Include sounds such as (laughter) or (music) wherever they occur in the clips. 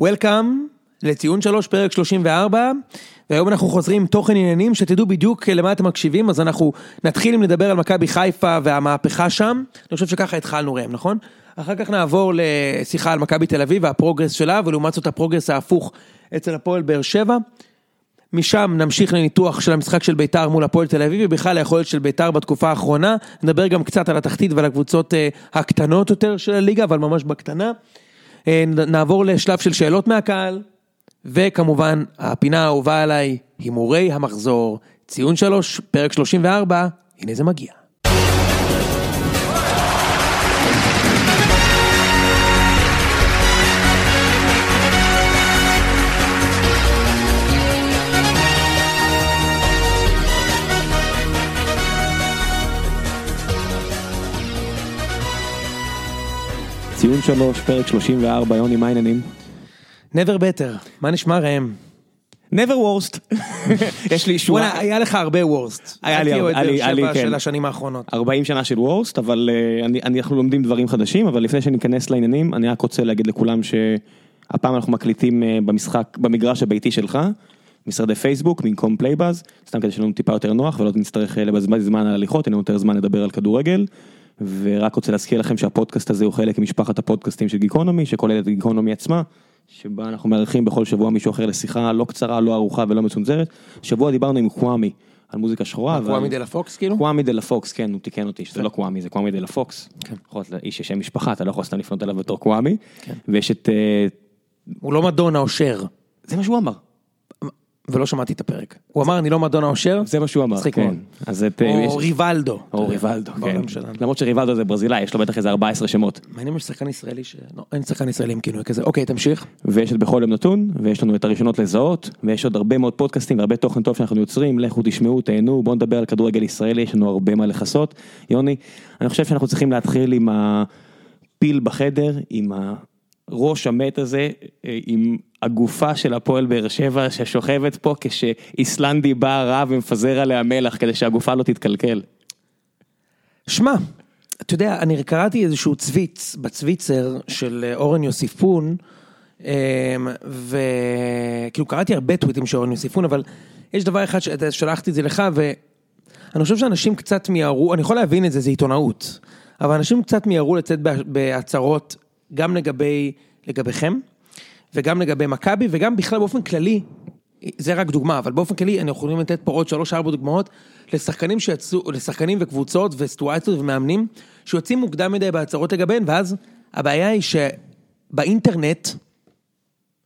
Welcome לציון שלוש פרק 34 והיום אנחנו חוזרים עם תוכן עניינים שתדעו בדיוק למה אתם מקשיבים אז אנחנו נתחיל עם לדבר על מכבי חיפה והמהפכה שם. אני חושב שככה התחלנו ראם נכון? אחר כך נעבור לשיחה על מכבי תל אביב וה progress שלה ולעומת זאת ה progress ההפוך אצל הפועל באר שבע. משם נמשיך לניתוח של המשחק של ביתר מול הפועל תל אביב ובכלל היכולת של ביתר בתקופה האחרונה. נדבר גם קצת על התחתית ועל הקבוצות הקטנות יותר של הליגה אבל ממש בקטנה נעבור לשלב של שאלות מהקהל, וכמובן, הפינה האהובה עליי, הימורי המחזור, ציון שלוש, פרק 34, הנה זה מגיע. ציון שלוש, פרק 34, יוני, מה העניינים? never better, מה נשמע ראם? never worst. (laughs) יש לי שורה. וואלה, היה לך הרבה worst. היה לי, היה לי, היה לי, כן. של השנים האחרונות. 40 שנה של worst, אבל אני, אנחנו לומדים דברים חדשים, אבל לפני שניכנס לעניינים, אני רק רוצה להגיד לכולם שהפעם אנחנו מקליטים אה, במשחק, במגרש הביתי שלך, משרדי פייסבוק, במקום Playbuzz, סתם כדי שיהיה לנו טיפה יותר נוח ולא נצטרך לבזבז זמן על הליכות, אין לנו יותר זמן לדבר על כדורגל. ורק רוצה להזכיר לכם שהפודקאסט הזה הוא חלק ממשפחת הפודקאסטים של גיקונומי, שכוללת את גיקונומי עצמה, שבה אנחנו מארחים בכל שבוע מישהו אחר לשיחה לא קצרה, לא ארוכה ולא מצונזרת. שבוע דיברנו עם קוואמי על מוזיקה שחורה. קוואמי דה לה פוקס כאילו? קוואמי דה לה פוקס, כן, הוא תיקן אותי, שזה לא קוואמי, זה קוואמי דה לה פוקס. כן. יכול להיות איש יש שם משפחה, אתה לא יכול סתם לפנות אליו בתור קוואמי. כן. ויש את... הוא לא מדונה או שר. זה מה שהוא אמר. ולא שמעתי את הפרק. הוא אמר אני לא מדונה או שר. זה מה שהוא אמר, כן. את... או ריבלדו. או ריבלדו, כן. למרות שריבלדו זה ברזילאי, יש לו בטח איזה 14 שמות. מעניין אם יש שחקן ישראלי ש... לא, אין שחקן ישראלי עם כינוי כזה. אוקיי, תמשיך. ויש את בכל יום נתון, ויש לנו את הראשונות לזהות, ויש עוד הרבה מאוד פודקאסטים והרבה תוכן טוב שאנחנו יוצרים, לכו תשמעו, תהנו, בואו נדבר על כדורגל ישראלי, יש לנו הרבה מה לכסות. יוני, אני חושב שאנחנו צריכים להתחיל עם הפיל בחדר, עם הראש המת הזה, עם הגופה של הפועל באר שבע ששוכבת פה כשאיסלנדי בא רע ומפזר עליה מלח כדי שהגופה לא תתקלקל. שמע, אתה יודע, אני קראתי איזשהו צוויץ בצוויצר של אורן יוסיפון, וכאילו קראתי הרבה טוויטים של אורן יוסיפון, אבל יש דבר אחד ששלחתי את זה לך, ואני חושב שאנשים קצת מיהרו, אני יכול להבין את זה, זה עיתונאות, אבל אנשים קצת מיהרו לצאת בהצהרות גם לגבי, לגביכם. וגם לגבי מכבי, וגם בכלל באופן כללי, זה רק דוגמה, אבל באופן כללי, אני יכולים לתת פה עוד שלוש ארבע דוגמאות לשחקנים שיצאו, לשחקנים וקבוצות וסיטואציות ומאמנים, שיוצאים מוקדם מדי בהצהרות לגביהן, ואז הבעיה היא שבאינטרנט,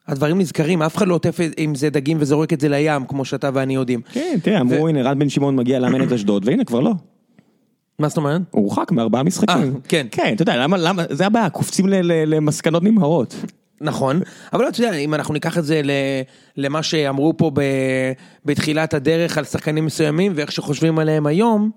הדברים נזכרים, אף אחד לא עוטף עם זה דגים וזורק את זה לים, כמו שאתה ואני יודעים. כן, תראה, אמרו, הנה, רן בן שמעון מגיע לאמן את אשדוד, והנה, כבר לא. מה זאת אומרת? הוא הורחק מארבעה משחקים. כן. כן, אתה יודע, למה, למה, זה הבעיה, קופצים למסקנות נמהרות. נכון, אבל אתה יודע, אם אנחנו ניקח את זה למה שאמרו פה בתחילת הדרך על שחקנים מסוימים ואיך שחושבים עליהם היום,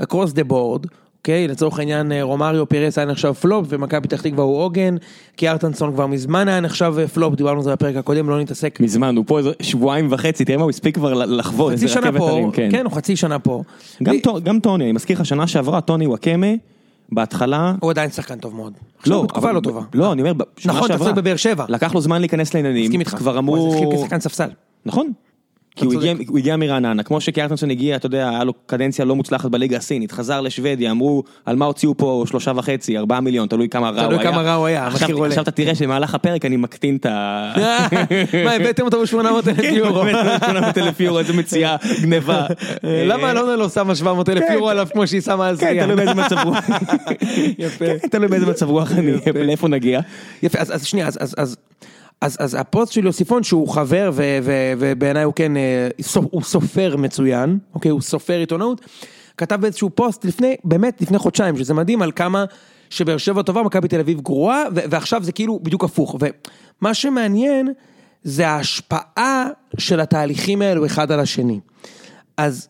across the board, אוקיי? לצורך העניין רומאריו פירס היה נחשב פלופ ומכבי פתח תקווה הוא עוגן, כי ארטנסון כבר מזמן היה נחשב פלופ, דיברנו על זה בפרק הקודם, לא נתעסק. מזמן, הוא פה איזה שבועיים וחצי, תראה מה הוא הספיק כבר לחוות, איזה רכבת הרים, כן. כן, הוא חצי שנה פה. גם טוני, אני מזכיר לך, שנה שעברה, טוני וואקמה. בהתחלה... הוא עדיין שחקן טוב מאוד. עכשיו בתקופה לא טובה. לא, אני אומר, נכון, אתה צודק בבאר שבע. לקח לו זמן להיכנס לעניינים. מסכים איתך. כבר אמרו... הוא התחיל כשחקן ספסל. נכון. כי הוא הגיע, הוא הגיע מרעננה, כמו שקיארטנסון הגיע, אתה יודע, היה לו קדנציה לא מוצלחת בליגה הסינית, חזר לשוודיה, אמרו, על מה הוציאו פה שלושה וחצי, ארבעה מיליון, תלוי כמה רע הוא היה. תלוי כמה רע הוא היה, עכשיו, עכשיו אתה תראה שבמהלך הפרק אני מקטין את ה... (laughs) מה, הבאתם אותו ב-800 אלף יורו. 800 אלף יורו, איזה מציאה גניבה. למה אלונה לא שמה 700 אלף יורו עליו כמו שהיא שמה על סייאן? (laughs) כן, תלוי באיזה מצב רוח. יפה. תלוי באיזה מצב רוח אני, לאיפה נגיע. יפה, אז שנייה, אז... אז, אז הפוסט של יוסיפון שהוא חבר ו, ו, ובעיניי הוא כן, הוא סופר מצוין, אוקיי, הוא סופר עיתונאות, כתב באיזשהו פוסט לפני, באמת לפני חודשיים, שזה מדהים על כמה שבאר שבע טובה, מכבי תל אביב גרועה, ועכשיו זה כאילו בדיוק הפוך, ומה שמעניין זה ההשפעה של התהליכים האלו אחד על השני. אז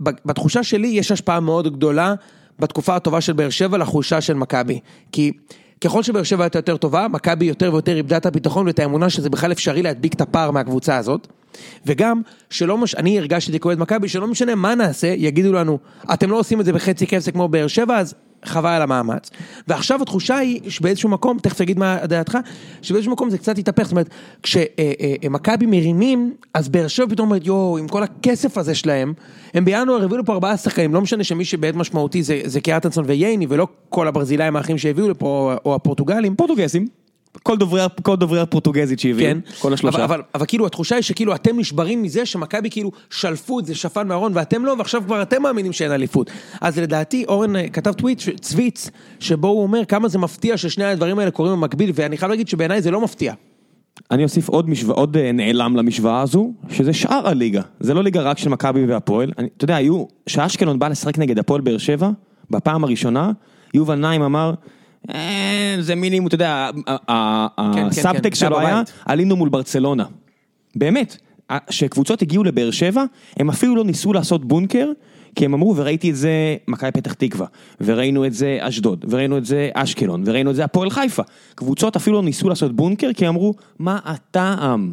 בתחושה שלי יש השפעה מאוד גדולה בתקופה הטובה של באר שבע לחושה של מכבי, כי ככל שבאר שבע הייתה יותר טובה, מכבי יותר ויותר איבדה את הביטחון ואת האמונה שזה בכלל אפשרי להדביק את הפער מהקבוצה הזאת. וגם, שלא מש... אני הרגשתי כאוהד מכבי, שלא משנה מה נעשה, יגידו לנו, אתם לא עושים את זה בחצי כסף כמו באר שבע, אז חבל על המאמץ. ועכשיו התחושה היא שבאיזשהו מקום, תכף תגיד מה דעתך, שבאיזשהו מקום זה קצת התהפך, זאת אומרת, כשמכבי מרימים, אז באר שבע פתאום אומרת, יואו, עם כל הכסף הזה שלהם, הם בינואר הביאו לפה ארבעה שחקנים, לא משנה שמי שבעת משמעותי זה, זה קיארטנסון וייני, ולא כל הברזילאים האחרים שהביאו לפה, או הפורטוגלים. פורטוגזים. כל דוברי, כל דוברי הפורטוגזית שהביאו, כן, כל השלושה. אבל, אבל, אבל כאילו התחושה היא שכאילו אתם נשברים מזה שמכבי כאילו שלפו את זה שפן מהארון ואתם לא, ועכשיו כבר אתם מאמינים שאין אליפות. אז לדעתי אורן אה, כתב טוויט, צוויץ, שבו הוא אומר כמה זה מפתיע ששני הדברים האלה קורים במקביל, ואני חייב להגיד שבעיניי זה לא מפתיע. אני אוסיף עוד משוואה, עוד אה, נעלם למשוואה הזו, שזה שאר הליגה. זה לא ליגה רק של מכבי והפועל. אני- אתה יודע, היו, שאשקלון בא לשחק נגד הפועל באר שבע, בפעם הראשונה, יובל נעים אמר, "אה, זה מינימום, אתה יודע, ה- כן, הסאבטקסט זה שלו היה. עלינו מול ברצלונה. באמת, כשקבוצות הגיעו לבאר שבע, הם אפילו לא ניסו לעשות בונקר, כי הם אמרו, וראיתי את זה מכבי פתח תקווה, וראינו את זה אשדוד, וראינו את זה אשקלון, וראינו את זה הפועל חיפה. קבוצות אפילו לא ניסו לעשות בונקר, כי אמרו, מה הטעם?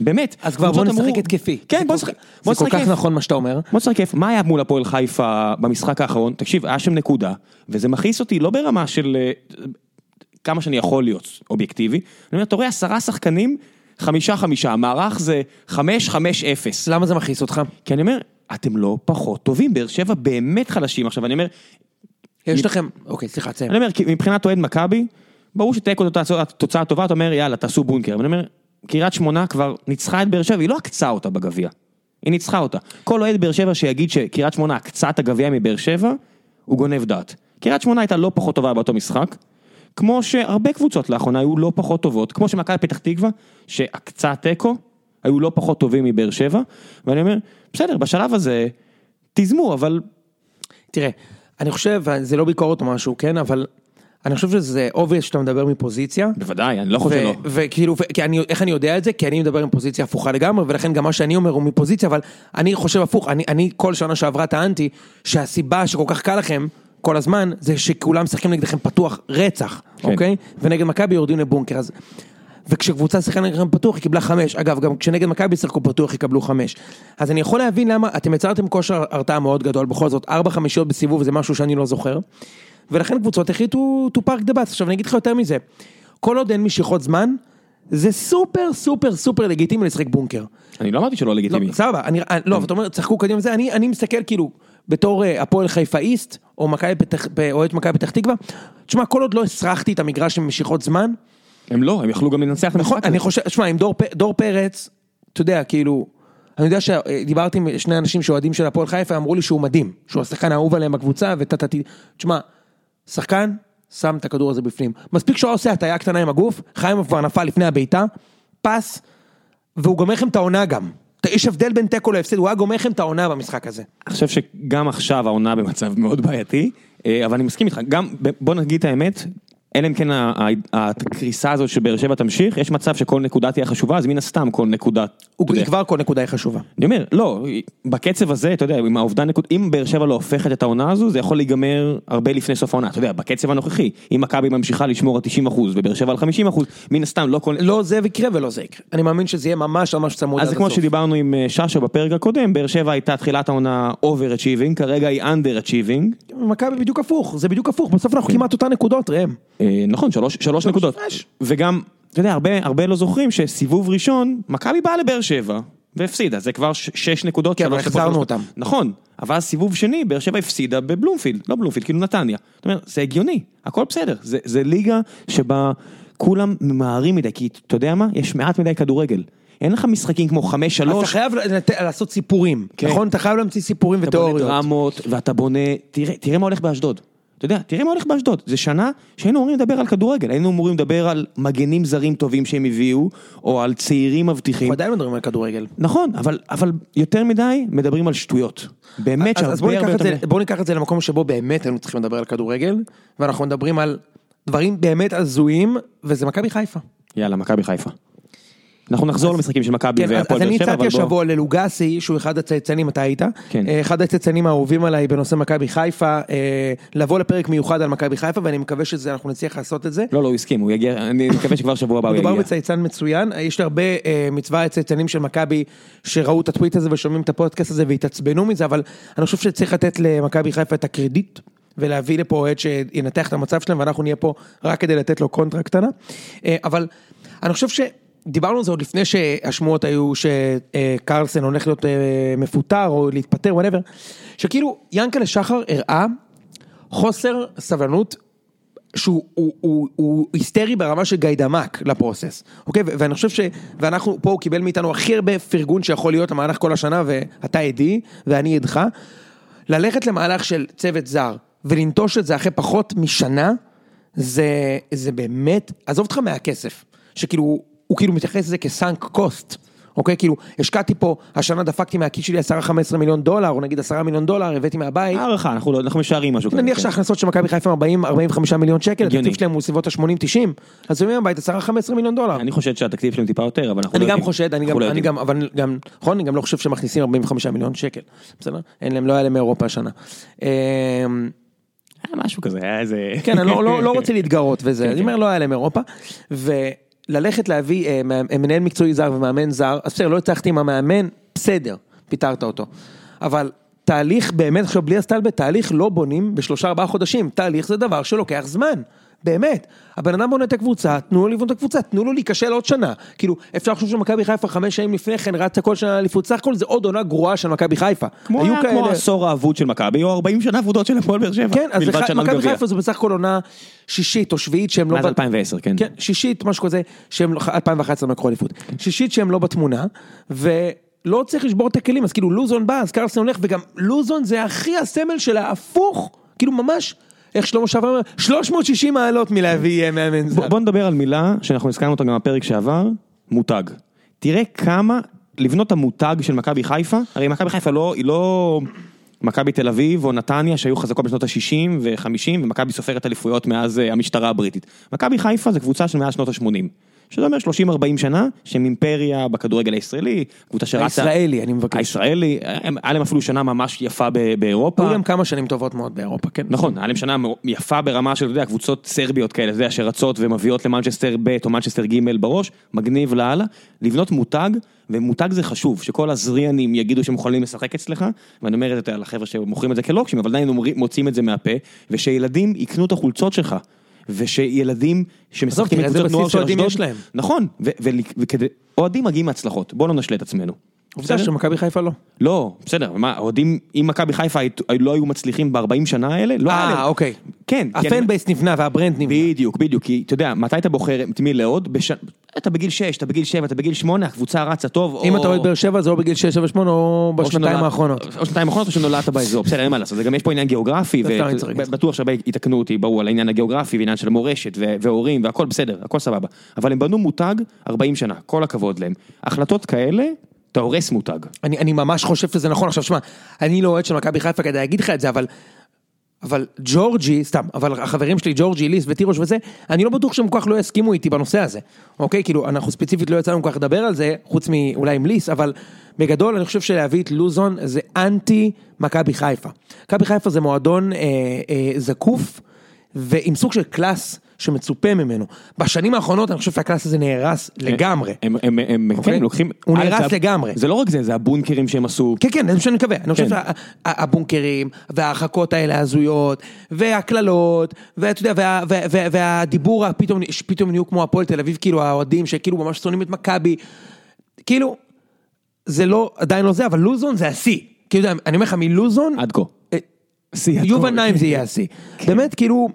באמת. אז כבר בוא נשחק התקפי. כן, בוא נשחק. זה כל כך. נכון מה שאתה אומר. בוא נשחק כיף, מה היה מול הפועל חיפה במשחק האחרון? תקשיב, היה שם נקודה, וזה מכעיס אותי לא ברמה של אה, כמה שאני יכול להיות אובייקטיבי. אני אומר, אתה רואה עשרה שחקנים, חמישה חמישה, המערך זה חמש חמש אפס. למה זה מכעיס אותך? כי אני אומר, אתם לא פחות טובים, באר שבע באמת חלשים. עכשיו אני אומר, יש לכם, אוקיי סליחה תסיים. אני אומר, מבחינת אוהד מכבי, ברור שתיקו התוצאה טובה, אתה אומר, יאללה, תעשו בונקר. אני אומר, קריית שמונה כבר ניצחה את באר שבע, היא לא עקצה אותה בגביע. היא ניצחה אותה. כל אוהד באר שבע שיגיד שקריית שמונה עקצה את הגביע מבאר שבע, הוא גונב דעת. קריית שמונה הייתה לא פחות טובה באותו משחק, כמו שהרבה קבוצות לאחרונה היו לא פחות טובות, כמו שמכבי פתח תקווה, שעקצה תיקו, היו לא פחות טובים מבאר שבע, ואני אומר, בסדר, בשלב הזה, תיזמו, אבל תראה, אני חושב, זה לא ביקורת או משהו, כן, אבל אני חושב שזה obvious שאתה מדבר מפוזיציה. בוודאי, אני לא חושב שלא. וכאילו, אני, איך אני יודע את זה? כי אני מדבר מפוזיציה הפוכה לגמרי, ולכן גם מה שאני אומר הוא מפוזיציה, אבל אני חושב הפוך, אני, אני כל שנה שעברה טענתי שהסיבה שכל כך קל לכם כל הזמן, זה שכולם משחקים נגדכם פתוח רצח, כן. אוקיי? ונגד מכבי יורדים לבונקר, אז... וכשקבוצה שיחקה נגדכם פתוח היא קיבלה חמש, אגב גם כשנגד מכבי שיחקו פתוח יקבלו חמש. אז אני יכול להבין למה, אתם יצרתם כושר הרתעה מאוד גדול, בכל זאת ארבע חמישיות בסיבוב זה משהו שאני לא זוכר. ולכן קבוצות החליטו to park the bus, עכשיו אני אגיד לך יותר מזה, כל עוד אין משיכות זמן, זה סופר סופר סופר לגיטימי לשחק בונקר. אני לא אמרתי שלא לגיטימי. לא, סבבה, אני, אני- לא, אבל אתה אומר, צחקו קדימה וזה, אני, אני מסתכל כאילו, בתור אה, הפועל חיפה איסט, או מכבי פתח, או את מכבי פתח תקווה, תשמע, כל עוד לא הסרחתי את המגרש עם משיכות זמן, הם לא, הם יכלו גם לנצח את נכון, המשחק אני. חושב, תשמע, עם דור, דור פרץ, אתה יודע, כאילו, אני יודע שדיברתי עם שני אנשים שאוהדים של הפועל חיפה, אמרו לי שהוא מדהים, שהוא השחקן האהוב עליהם בקבוצה, וטטטי, תשמע, שחקן, שם את הכדור הזה בפנים. מספיק שהוא עושה הטעיה קטנה עם הגוף, חיים כבר נפל לפני הבעיטה, פס, והוא גומר לכם את העונה גם. יש הבדל בין תיקו להפסד, הוא היה גומר לכם את העונה במשחק הזה. אני חושב שגם עכשיו העונה במצב מאוד בעייתי, אה, אבל אני מסכים איתך, גם, בוא נגיד את האמת, אלא אם כן הקריסה הזאת של באר שבע תמשיך, יש מצב שכל נקודה תהיה חשובה, אז מן הסתם כל נקודה, הוא. כבר כל נקודה היא חשובה. אני אומר, לא, בקצב הזה, אתה יודע, עם האובדן נקוד, אם באר שבע לא הופכת את העונה הזו, זה יכול להיגמר הרבה לפני סוף העונה, אתה יודע, בקצב הנוכחי, אם מכבי ממשיכה לשמור על 90 אחוז ובאר שבע על 50 אחוז, מן הסתם לא כל... לא זה יקרה ולא זה יקרה. אני מאמין שזה יהיה ממש ממש צמוד אז עד זה כמו הסוף. שדיברנו עם אה, ששה בפרק הקודם, באר שבע הייתה תחילת העונה overachieving, כרגע היא underachieving, מכבי בדיוק הפוך, זה בדיוק הפוך, בסוף אנחנו כמעט אותן נקודות, ראם. אה, נכון, שלוש, שלוש נקודות. וגם, אתה יודע, הרבה, הרבה לא זוכרים שסיבוב ראשון, מכבי באה לבאר שבע, והפסידה, זה כבר שש נקודות. כן, אבל החזרנו. אותם. נכון, אבל סיבוב שני, באר שבע הפסידה בבלומפילד, לא בלומפילד, כאילו נתניה. זאת אומרת, זה הגיוני, הכל בסדר, זה, זה ליגה שבה כולם ממהרים מדי, כי אתה יודע מה, יש מעט מדי כדורגל. אין לך משחקים כמו חמש אתה שלוש, חייב לת- לעשות סיפורים, כן. נכון? אתה חייב להמציא סיפורים אתה בונה ותיאוריות. דרמות, ואתה בונה, תראה, תראה מה הולך באשדוד. אתה יודע, תראה מה הולך באשדוד. זה שנה שהיינו אמורים לדבר על כדורגל, היינו אמורים לדבר על מגנים זרים טובים שהם הביאו, או על צעירים מבטיחים. אנחנו עדיין מדברים על כדורגל. נכון, אבל, אבל יותר מדי מדברים על שטויות. באמת אז- אז שהרבה הרבה יותר... זה- בואו ניקח את זה למקום שבו באמת היינו צריכים לדבר על כדורגל, ואנחנו מדברים על דברים באמת הזויים, וזה מכבי חיפה. יאללה, מכבי חיפה. אנחנו נחזור למשחקים של מכבי כן, אז והפועל אז אני באר שבע, הצעתי אבל בוא... השבוע ללוגסי, שהוא אחד הצייצנים, אתה היית? כן. אה, אחד הצייצנים האהובים עליי בנושא מכבי חיפה, אה, לבוא לפרק מיוחד על מכבי חיפה, ואני מקווה שאנחנו נצליח לעשות את זה. לא, לא, הוא הסכים, הוא יגיע, אני מקווה שכבר שבוע הבא הוא מדובר יגיע. בצייצן מצוין, יש לי הרבה אה, מצווה צייצנים של מכבי שראו את הטוויט הזה ושומעים את הפודקאסט הזה והתעצבנו מזה, אבל אני חושב שצריך לתת למכבי חיפה את הקרדיט ולהביא לפה אוהד שינתח את המצב שלהם, ואנחנו נהיה פה רק כדי לתת לו קונטרה קטנה. אה, אבל אני חושב ש... דיברנו על זה עוד לפני שהשמועות היו שקרלסן הולך להיות אה, מפוטר או להתפטר, whatever, שכאילו ינקלה שחר הראה חוסר סבלנות שהוא הוא, הוא, הוא היסטרי ברמה של גיידמק לפרוסס, אוקיי? ואני חושב ש... ואנחנו, פה הוא קיבל מאיתנו הכי הרבה פרגון שיכול להיות למהלך כל השנה, ואתה עדי, ואני עדך, ללכת למהלך של צוות זר, ולנטוש את זה אחרי פחות משנה, זה, זה באמת, עזוב אותך מהכסף, שכאילו, הוא כאילו מתייחס לזה כסאנק קוסט. אוקיי, כאילו, השקעתי פה, השנה דפקתי מהכיס שלי 10-15 מיליון דולר, או נגיד 10 מיליון דולר, הבאתי מהבית. הערכה, אנחנו לא, אנחנו משערים משהו כזה. נניח כן. שההכנסות של מכבי חיפה הם 40-45 מיליון שקל. התקציב שלהם הוא סביבות ה-80-90, אז זה מהבית 10-15 מיליון דולר. אני חושב שהתקציב שלהם טיפה יותר, אבל אנחנו אני לא גם יודעים. חושד, אני גם, לא אני. גם, אבל גם, נכון, אני גם לא חושב שמכניסים 45 מיליון שקל, בסדר? אין להם, לא היה להם מאירופה השנה. אמ, היה משהו כזה, היה איזה... כן, אני לא, לא, לא רוצה (laughs) להתגרות וזה, כן, אני כן. אומר לא היה להם אירופה, וללכת להביא אה, מאמן- מנהל מקצועי זר ומאמן זר, אז בסדר, לא הצלחתי עם המאמן, בסדר, פיטרת אותו, אבל תהליך באמת, עכשיו בלי הסטלבט, תהליך לא בונים בשלושה ארבעה חודשים, תהליך זה דבר שלוקח זמן. באמת, הבן אדם בונה את הקבוצה, תנו לו לבנות את הקבוצה, תנו לו להיכשל עוד שנה. כאילו, אפשר לחשוב שמכבי חיפה חמש שנים לפני כן רצה כל שנה לאליפות, סך הכל זה עוד עונה גרועה של מכבי חיפה. כמו היה כמו העשור האבוד של מכבי, או 40 שנה אבודות של הפועל באר שבע. כן, אז מכבי. חיפה זה בסך הכל עונה שישית או שביעית שהם לא... מאז ב- 2010, כן. כן, שישית, משהו כזה, שהם, 2011 הם לקחו אליפות. שישית שהם לא בתמונה, ולא צריך לשבור את הכלים, אז כאילו לוזון בא, אז קרלסון הולך, וגם לוזון זה הכי הסמל של ההפוך, כאילו ממש, איך שלמה שעבר אומר, 360 מעלות מלהביא מאמן זר. בוא, נדבר על מילה שאנחנו הזכרנו אותה גם בפרק שעבר, מותג. תראה כמה, לבנות את המותג של מכבי חיפה, הרי מכבי חיפה לא, היא לא מכבי תל אביב או נתניה שהיו חזקות בשנות ה-60 ו-50 ומכבי סופרת אליפויות מאז אה, המשטרה הבריטית. מכבי חיפה זה קבוצה של מאז שנות ה-80. שזה אומר 30-40 שנה שהם אימפריה בכדורגל הישראלי, קבוצה שרצה... הישראלי, אני מבקש. הישראלי, היה להם אפילו שנה ממש יפה באירופה. היו להם כמה שנים טובות מאוד באירופה, כן. נכון, היה להם שנה יפה ברמה של, אתה יודע, קבוצות סרביות כאלה, אתה יודע, שרצות ומביאות למנצ'סטר ב' או מנצ'סטר ג' בראש, מגניב לאללה, לבנות מותג, ומותג זה חשוב, שכל הזריאנים יגידו שהם יכולים לשחק אצלך, ואני אומר את זה לחבר'ה שמוכרים את זה כלוקשים, אבל עדיין מוציאים את זה מהפה, ושילדים יקנו את החולצות שלך. ושילדים שמשחקים איזה בקבוצות נוער של אשדוד. נכון, ו- ו- וכדי, אוהדים מגיעים מהצלחות, בוא לא נשלה את עצמנו. עובדה? שמכבי חיפה לא. לא, בסדר, מה, אוהדים, אם מכבי חיפה לא היו מצליחים ב-40 שנה האלה, לא היה להם. אה, אוקיי. כן, ה fan base נבנה וה brand נבנה. בדיוק, בדיוק, כי אתה יודע, מתי אתה בוחר את מי לאהוד? אתה בגיל 6, אתה בגיל 7, אתה בגיל 8, הקבוצה רצה טוב, אם או... אתה אוהד באר שבע זה או בגיל 6, 7, 8 או בשנתיים האחרונות. או שנתיים האחרונות או שנולדת באזור, בסדר, אין מה לעשות, גם יש פה עניין גיאוגרפי. ובטוח שהרבה יתקנו אותי, ברור, על העניין הגיאוגרפי ועניין של מורשת והורים והכל בסדר, הכל סבבה. אבל הם בנו מותג 40 שנה, כל הכבוד להם. החלטות כאלה, אתה הורס מותג. אני, אני ממש חושב שזה נכון, עכשיו שמע, אני לא אוהד של מכבי חיפה כדי להגיד לך את זה, אבל, אבל ג'ורג'י, סתם, אבל החברים שלי, ג'ורג'י, ליס וטירוש וזה, אני לא בטוח שהם כל כך לא יסכימו איתי בנושא הזה, אוקיי? כאילו, אנחנו ספציפית לא יצאנו כל כך לדבר על זה, חוץ מאולי עם ליס, אבל בגדול אני חושב שלהביא את לוזון זה אנטי מכבי חיפה. מכבי חיפה זה מועדון אה, אה, זקוף, ועם סוג של class שמצופה ממנו. בשנים האחרונות אני חושב שה class הזה נהרס לגמרי. הם, הם, הם, הם, אוקיי? כן, לוקחים... הוא א', נהרס זה- לגמרי. זה לא רק זה, זה הבונקרים שהם עשו. כן, כן, זה מה שאני מקווה. אני חושב כן. שהבונקרים, וההרחקות האלה ההזויות, והקללות, ואתה יודע, וה- וה- וה- והדיבור הפתאום, שפתאום נהיו כמו הפועל תל אביב, כאילו האוהדים שכאילו ממש שונאים את מכבי, כאילו, זה לא, עדיין לא זה, אבל לוזון זה השיא. כאילו, אני אומר לך, מלוזון, עד כה. אה, יובל. נעים זה יהיה השיא. באמת, כאילו,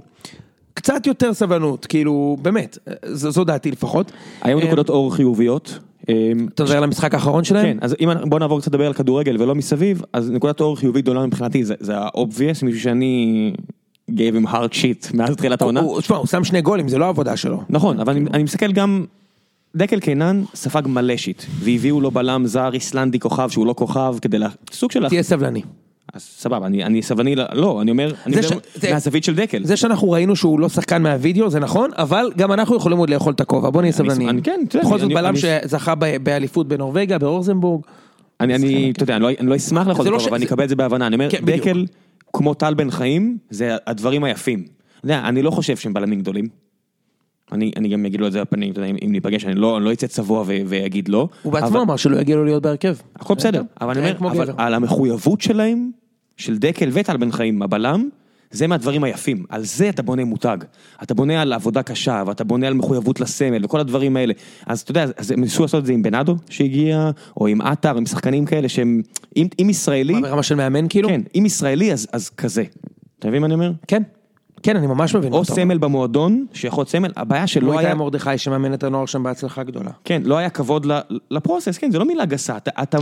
קצת יותר סבלנות, כאילו, באמת, זו דעתי לפחות. היו אה, נקודות אור חיוביות. אה, אתה מדבר על המשחק האחרון שלהם? כן, אז אם בוא נעבור קצת לדבר על כדורגל ולא מסביב, אז נקודת אור חיובית גדולה מבחינתי זה, ה-obvious, מישהו שאני gave him hard shit מאז תחילת העונה. תשמע, הוא שם שני גולים, זה לא העבודה שלו. נכון, אבל אני, אני מסתכל גם, דקל קינן ספג מלא שיט, והביאו לו בלם זר איסלנדי כוכב שהוא לא כוכב, כדי לה... סוג של... תהיה סבלני. אז סבבה, אני, אני סבלני, ל- לא, אני אומר, אני מדבר ש- זה- מהזווית של דקל. זה שאנחנו ראינו שהוא לא שחקן מהווידאו זה נכון, אבל גם אנחנו יכולים עוד לאכול את הכובע, בוא נהיה סבלניים. אני- כן, אתה יודע, בכל זאת בלם שזכה ב- באליפות בנורבגיה, באורזנבורג. אני, אני, אתה יודע, אני לא, לא אשמח לאכול את לא הכובע, אבל אני אקבל את זה בהבנה, אני אומר, כן. דקל, כמו טל בן חיים, זה הדברים היפים. אני לא חושב שהם בלמים גדולים. אני, אני גם אגיד לו את זה בפנים, אם, אם ניפגש, אני לא, אני לא אצא צבוע ו, ואגיד לא. הוא בעצמו אבל- אמר שלא יגיע לו להיות בהרכב. הכל בסדר, אבל אני כן, כמו אומר, אבל. על המחויבות שלהם, של דקל וטל בן חיים, הבלם, זה מהדברים היפים, על זה אתה בונה מותג. אתה בונה על עבודה קשה, ואתה בונה על מחויבות לסמל, וכל הדברים האלה. אז אתה יודע, אז הם ניסו לעשות את זה עם בנאדו שהגיע, או עם עטר, עם שחקנים כאלה שהם, אם, אם ישראלי, מה, ברמה של מאמן כאילו? כן, אם ישראלי אז, אז כזה. אתה מבין מה אני אומר? כן. כן, אני ממש מבין. או. סמל במועדון, שיכול להיות סמל, הבעיה שלא לא היה, איתי מרדכי שמאמן את הנוער שם בהצלחה גדולה. כן, לא היה כבוד לפרוסס, כן, זה לא מילה גסה, אתה,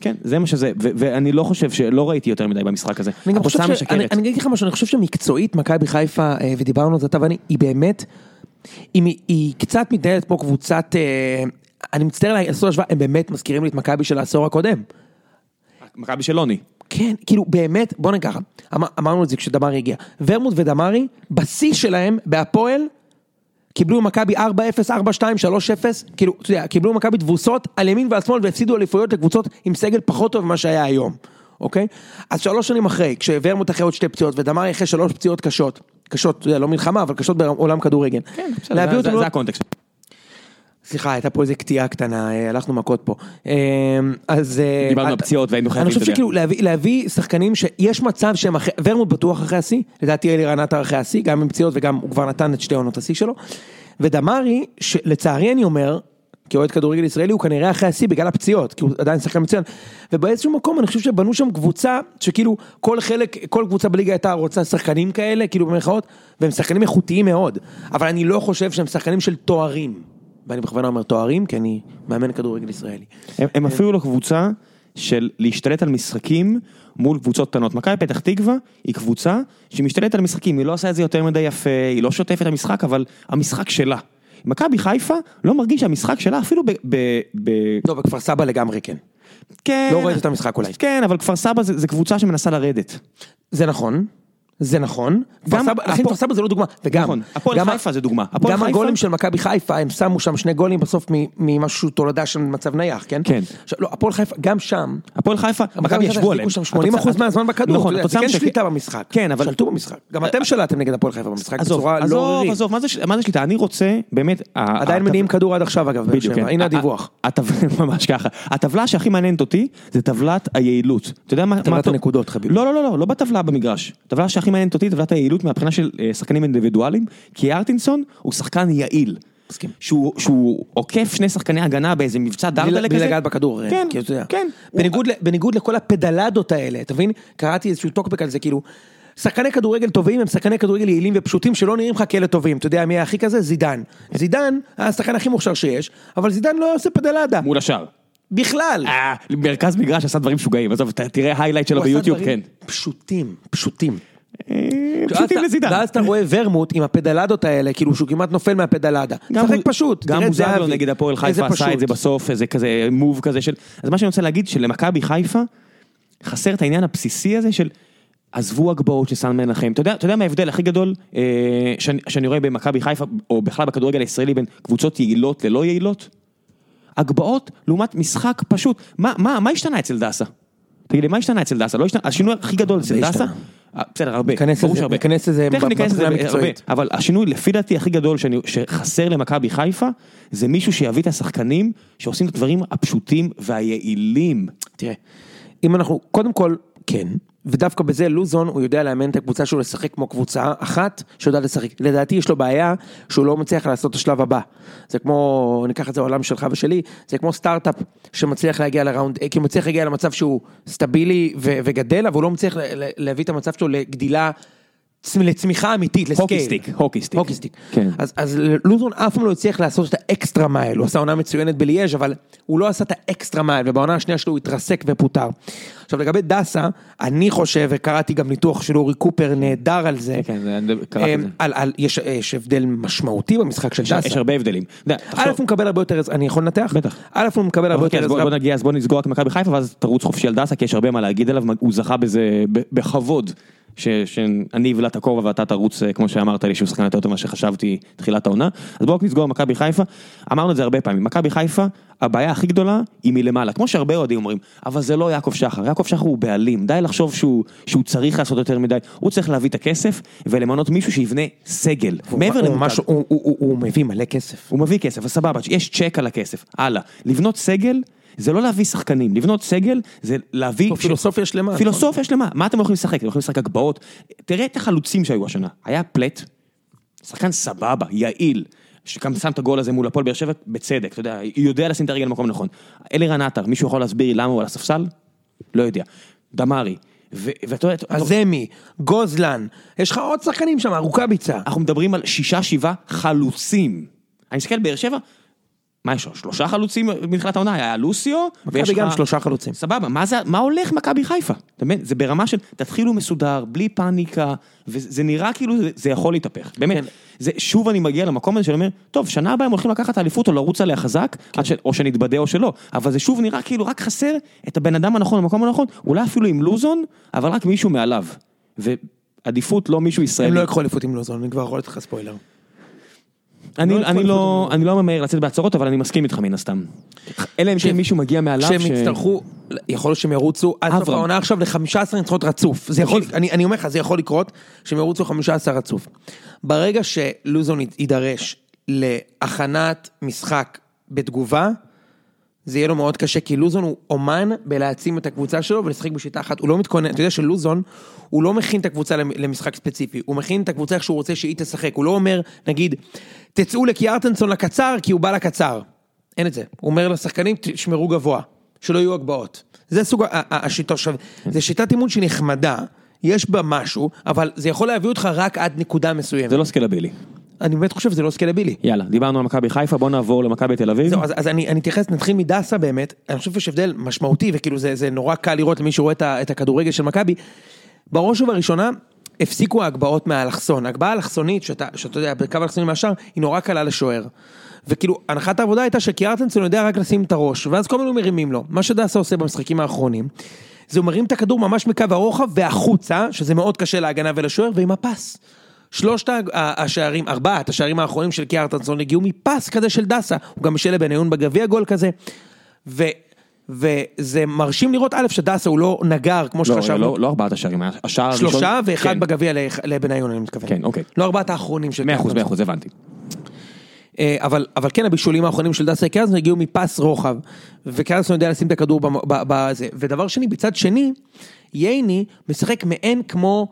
כן, זה מה שזה, ואני לא חושב שלא ראיתי יותר מדי במשחק הזה. אני גם חושב ש... אני, אגיד לך משהו, אני חושב שמקצועית מכבי חיפה, אה, ודיברנו על זה אתה ואני, היא באמת, היא, היא קצת מתנהלת פה קבוצת, אה, אני מצטער לעשות השוואה, הם באמת מזכירים לי את מכבי של העשור הקודם. מכבי של לוני. כן, כאילו באמת, בוא נגיד ככה, אמר, אמרנו את זה כשדמרי הגיע, ורמוט ודמרי, בשיא שלהם בהפועל, קיבלו ממכבי 4-0, 4-2, 3-0, כאילו, אתה יודע, קיבלו ממכבי תבוסות על ימין ועל שמאל והפסידו אליפויות לקבוצות עם סגל פחות טוב ממה שהיה היום, אוקיי? אז שלוש שנים אחרי, כשוורמוט אחרי עוד שתי פציעות ודמרי אחרי שלוש פציעות קשות, קשות, אתה יודע, לא מלחמה, אבל קשות בעולם כדורגל. כן, בסדר, זה- אותם זה לא- זה הקונטקסט. סליחה, הייתה פה איזה קטיעה קטנה, אה, הלכנו מכות פה. אה, אז... אה, דיברנו על פציעות והיינו חייבים, אני חושב. שכאילו להביא, להביא שחקנים שיש מצב שהם אחרי, ורמוט בטוח אחרי השיא, לדעתי אלי רנטר אחרי השיא, גם עם פציעות וגם הוא כבר נתן את שתי עונות השיא שלו. ודמרי, שלצערי אני אומר, כאוהד כדורגל ישראלי הוא כנראה אחרי השיא בגלל הפציעות, כי הוא עדיין שחקן מצוין. ובאיזשהו מקום אני חושב שבנו שם קבוצה שכאילו כל חלק, כל קבוצה בליגה הייתה רוצה שחקנים כאלה, כאילו במרכאות, והם שחקנים איכותיים מאוד. אבל אני לא חושב שהם שחקנים של תוארים. ואני בכוונה אומר תוארים, כי אני מאמן כדורגל ישראלי. הם, הם אפילו לא קבוצה של להשתלט על משחקים מול קבוצות קטנות. מכבי פתח תקווה היא קבוצה שמשתלטת על משחקים, היא לא עושה את זה יותר מדי יפה, היא לא שוטפת את המשחק, אבל המשחק שלה. מכבי חיפה לא מרגיש שהמשחק שלה אפילו ב... ב, ב לא, בכפר סבא לגמרי כן. כן, לא ראית את המשחק אולי. כן, אבל כפר סבא זה, זה קבוצה שמנסה לרדת. זה נכון. זה נכון, גם כפר סבא זה לא דוגמה, וגם, נכון, הפועל חיפה זה דוגמה. גם הגולים של מכבי חיפה, הם שמו שם שני גולים בסוף ממשהו תולדה של מצב נייח, כן? כן. לא, הפועל חיפה, גם שם, הפועל חיפה, מכבי ישבו עליהם. שם 80% התוצאה- מהזמן בכדור, נכון, זה כן שליטה במשחק, כן, אבל... שלטו במשחק, גם אתם שלטתם נגד הפועל חיפה במשחק עזוב, בצורה לא עזוב, עוררית, עזוב, מה זה ש- מה זה שליטה? אני רוצה, באמת... עדיין מניעים כדור עד עכשיו אגב, בדיוק, כן. הנה הדיווח, (laughs) ממש ככה. הטבלה שהכי מעניינת אותי זה טבלת היעילות. אתה יודע מה... טבלת? הנקודות, חביבי. לא, לא, לא, לא, לא בטבלה במגרש. הטבלה שהכי מעניינת אותי, טבלת היעילות מהבחינה של אה, שחקנים אינדיבידואליים, כי ארטינסון הוא שחקן יעיל. מסכים. שהוא, שהוא עוקף שני שחקני הגנה באיזה מבצע דרדלה כזה. בלי לגעת בכדור, כן, כי אתה יודע. כן. בניגוד ל- בניגוד לכל הפדלדות האלה, אתה מבין? קראתי איזשהו טוקבק על זה, כאילו, שחקני כדורגל טובים הם שחקני כדורגל יעילים ופשוטים שלא נראים לך כאלה טובים, אתה יודע מי היה הכי כזה? זידן. זידן היה השחקן הכי מוכשר שיש, אבל זידן לא עושה פדלדה, מול השאר. בכלל. אה, מרכז מגרש עשה דברים משוגעים, עזוב, תראה highlight שלו הוא ביוטיוב, כן. פשוטים, פשוטים. אה, פשוטים לזידן. ואז אתה רואה ורמוט עם הפדלדות האלה, כאילו שהוא כמעט נופל מהפדלדה. גם שחק הוא- פשוט, גם תראה את מוזר לו זהבי. נגד הפועל חיפה עשה את זה. בסוף, איזה כזה מוב כזה של... אז מה שאני רוצה להגיד, שלמכבי חיפה חסר את העניין הבסיסי הזה של עזבו הגבהות של סן מנחם. אתה יודע, אתה יודע מה ההבדל הכי גדול אה, שאני, שאני רואה במכבי חיפה, או בכלל בכדורגל הישראלי בין קבוצות יעילות ללא יעילות? הגבהות לעומת משחק פשוט. מה, מה, מה השתנה אצל דסה? תגיד לי, מה השתנה אצל דסה? לא השתנה, השינוי הכי גדול אצל דסה? אה, בסדר, הרבה. ניכנס לזה-. ניכנס לזה תכף ניכנס לזה בבחינה הרבה, המקצועית. אבל השינוי לפי דעתי הכי גדול שאני, שחסר למכבי חיפה, זה מישהו שיביא את השחקנים שעושים את הדברים הפשוטים והיעילים. תראה, אם אנחנו, קודם כל, כן, ודווקא בזה לוזון, הוא יודע לאמן את הקבוצה שלו לשחק כמו קבוצה אחת שיודעת לשחק. לדעתי יש לו בעיה שהוא לא מצליח לעשות את השלב הבא. זה כמו, ניקח את זה לעולם שלך ושלי, זה כמו סטארט-אפ שמצליח להגיע ל round, כי הוא מצליח להגיע למצב שהוא סטבילי ו- וגדל, אבל הוא לא מצליח להביא את המצב שלו לגדילה. צמ- לצמיחה אמיתית, ל scale. hockey stick, hockey stick. hockey stick. כן. אז, אז לוזון אף פעם לא הצליח לעשות את ה extra mile, הוא עשה עונה מצוינת בליאז' אבל הוא לא עשה את ה extra mile, ובעונה השנייה שלו הוא התרסק ופוטר. עכשיו לגבי דסה, אני חושב, וקראתי גם ניתוח של אורי קופר נהדר על זה, כן, זה- אני קראתי את זה. אמ, על, על, יש, יש הבדל משמעותי במשחק של דסה. יש הרבה הבדלים. א' הוא מקבל הרבה יותר, אני יכול לנתח? בטח. א' הוא מקבל הרבה אוקיי, יותר עזרה. בוא נגיע, אז בוא נסגור רק מכבי חיפה ואז תרוץ חופשי על דסה כי יש הרבה מה להגיד עליו, הוא זכה בזה בכבוד. ש- שאני אבלע את הכובע ואתה תרוץ אה, כמו שאמרת לי שהוא שחקן יותר טוב ממה שחשבתי תחילת העונה. אז בואו נסגור מכבי חיפה, אמרנו את זה הרבה פעמים, מכבי חיפה הבעיה הכי גדולה היא מלמעלה, כמו שהרבה אוהדים אומרים, אבל זה לא יעקב שחר, יעקב שחר הוא בעלים, די לחשוב שהוא, שהוא צריך לעשות יותר מדי, הוא צריך להביא את הכסף ולמנות מישהו שיבנה סגל, מעבר הוא, למותג. הוא, הוא, הוא, הוא מביא מלא כסף. הוא מביא כסף, אז סבבה, יש צ'ק על הכסף, הלאה. לבנות סגל זה לא להביא שחקנים, לבנות סגל זה להביא... פילוסופיה שלמה. נכון. פילוסופיה שלמה, מה אתם הולכים לשחק? אתם הולכים לשחק הגבהות? תראה את החלוצים שהיו השנה, היה פלט, שחקן סבבה, יעיל, שגם שם את הגול הזה מול הפועל באר שבע, בצדק, אתה יודע, יודע לשים את הרגל במקום נכון. אלירן עטר, מישהו יכול להסביר לי למה הוא על הספסל? לא יודע. דמארי, ואתה יודע, עזמי, גוזלן, יש לך עוד שחקנים שם, רוקאביצה. אנחנו מדברים על שישה שבעה חלוצים. אני מסתכל באר שבע, מה יש לו? שלושה חלוצים מתחילת העונה, היה לוסיו, ויש מכבי גם לך- שלושה חלוצים. סבבה, מה, זה, מה הולך מכבי חיפה? אתה מבין? זה ברמה של תתחילו מסודר, בלי פאניקה, וזה נראה כאילו זה, זה יכול להתהפך. באמת, כן. זה, שוב אני מגיע למקום הזה שאני אומר, טוב, שנה הבאה הם הולכים לקחת אליפות או לרוץ עליה חזק, כן. ש, או שנתבדה או שלא, אבל זה שוב נראה כאילו רק חסר את הבן אדם הנכון במקום הנכון, אולי אפילו עם לוזון, אבל רק מישהו מעליו. ועדיפות לא מישהו ישראלי. הם לא יקחו אליפות עם לוזון, אני כבר יכול לתת לך ספוילר. אני, לא לא, לא ממהר לצאת בהצהרות, אבל אני מסכים איתך מן הסתם. אלא אם כן מישהו מגיע מעליו כשהם ש... יצטרכו, יכול להיות שהם ירוצו עד סוף. העונה עכשיו ל-15 ניצחונות רצוף. זה יכול, אני אני אומר לך, זה יכול לקרות, שהם ירוצו 15 רצוף. ברגע שלוזון יידרש להכנת משחק בתגובה, זה יהיה לו מאוד קשה, כי לוזון הוא אומן בלהעצים את הקבוצה שלו ולשחק בשיטה אחת. הוא לא מתכונן, אתה יודע שלוזון, הוא לא מכין את הקבוצה למ- למשחק ספציפי, הוא מכין את הקבוצה איך שהוא רוצה שהיא תשחק. הוא לא אומר, נגיד, תצאו לקיארטנסון לקצר, כי הוא בא לקצר. אין את זה. הוא אומר לשחקנים, תשמרו גבוה, שלא יהיו הגבהות. זה סוג השיטה, עכשיו, זה שיטת אימון שהיא נחמדה, יש בה משהו, אבל זה יכול להביא אותך רק עד נקודה מסוימת. זה לא סקלבילי. אני באמת חושב שזה לא סקלבילי. יאללה, דיברנו על מכבי חיפה, בוא נעבור למכבי תל אביב. זהו, אז, אז אני, אני אתייחס, נתחיל מדסה באמת, אני חושב שיש הבדל משמעותי, וכאילו זה, זה נורא קל לראות למי שרואה את, ה- את הכדורגל של מכבי. בראש ובראשונה, הפסיקו ההגבהות מהאלכסון. ההגבהה האלכסונית, שאתה, שאתה יודע, בקו האלכסוני מהשאר, היא נורא קלה לשוער. וכאילו, הנחת העבודה הייתה שקיארטנסון יודע רק לשים את הראש, ואז כל מיני מרימים לו. מה שדסה עושה במשחקים האחרונים, זה הוא מרים את הכדור ממש מקו הרוחב והחוצה, שזה מאוד קשה להגנה ולשוער, ועם הפס. שלושת השערים, ארבעת השערים האחרונים של קיארטנסון הגיעו מפס כזה של דסה, הוא גם בשל לבניון בגביע גול כזה, וזה מרשים לראות א' שדסה הוא לא נגר כמו לא, שחשבנו, לא, לא ארבעת השערים, השער הראשון. שלושה ואחד כן, בגביע לבניון אני מתכוון, כן, אוקיי. לא ארבעת האחרונים של מאה אחוז, מאה. אחוז, הבנתי. אה, אבל, אבל כן הבישולים האחרונים של דסה קיארטנסון הגיעו מפס רוחב, וקיארטנסון יודע לשים את הכדור בזה, ודבר שני, בצד שני, ייני משחק מעין כמו,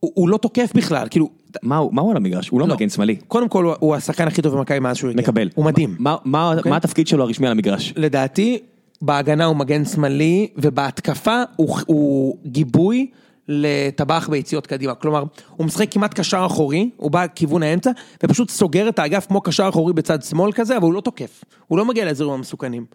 הוא, הוא לא תוקף בכלל, כאילו, מה הוא מה הוא על המגרש? הוא לא לא. מגן שמאלי. קודם כל הוא- השחקן הכי טוב במכבי מאז שהוא הגיע. מקבל. הוא מדהים. מה- מה אוקיי. מה התפקיד שלו הרשמי על המגרש? לדעתי, בהגנה הוא מגן שמאלי, ובהתקפה הוא, הוא גיבוי לטבח ביציאות קדימה. כלומר, הוא משחק כמעט קשר אחורי, הוא בא כיוון האמצע, ופשוט סוגר את האגף כמו קשר אחורי בצד שמאל כזה, אבל הוא לא תוקף. הוא לא מגיע לאזורים המסוכנים.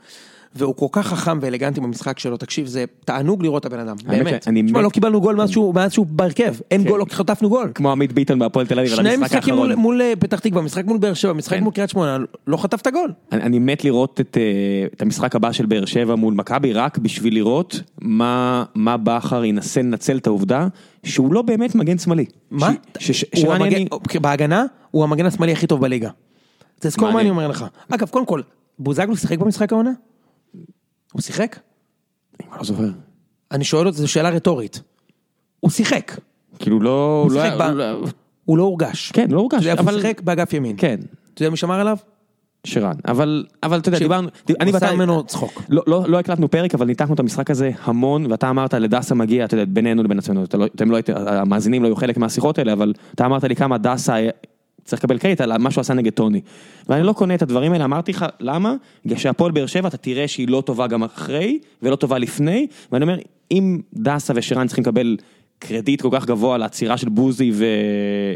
והוא כל כך חכם ואלגנטי במשחק שלו, תקשיב, זה תענוג לראות את הבן אדם, באמת. תשמע, לא קיבלנו גול מאז שהוא- בהרכב, אין כן. גול, לא חטפנו גול. כמו עמית ביטון בהפועל תל אביב, שני משחקים. מול, אה, פתח תקווה, משחק מול באר שבע, משחק כן. מול קריית שמונה, לא חטפת גול. אני, מת לראות את, אה, את המשחק הבא של באר שבע מול מכבי, רק בשביל לראות מה, מה בכר ינסה לנצל את העובדה שהוא לא באמת מגן שמאלי. מה? אוקיי, בהגנה, הוא המגן השמאלי הכי טוב בליגה. תזכור מה. אני אומר לך. אגב, קודם כל, בוזגלו שיחק במשחק העונה? הוא שיחק? אני לא זוכר. אני שואל אותה, זו שאלה רטורית. הוא שיחק. כאילו לא... הוא לא, שיחק ב- לא- הוא לא הורגש. כן, לא הורגש, הוא. שיחק? באגף ימין. כן, אתה יודע מי שמר עליו? שרן. אבל, אבל אתה יודע, דיברנו... אני ואתה... ממנו צחוק. לא, לא, לא הקלטנו פרק, אבל ניתחנו את המשחק הזה המון, ואתה אמרת לדסה מגיע, אתה יודע, בינינו לבין עצמנו, לא, אתם לא הייתם, המאזינים לא היו חלק מהשיחות האלה, אבל אתה אמרת לי כמה דסה צריך לקבל קרדיט על מה שהוא עשה נגד טוני. ואני לא קונה את הדברים האלה, אמרתי לך, למה? בגלל שהפועל באר שבע, אתה תראה שהיא לא טובה גם אחרי, ולא טובה לפני, ואני אומר, אם דסה ושרן צריכים לקבל קרדיט כל כך גבוה על העצירה של בוזי ו...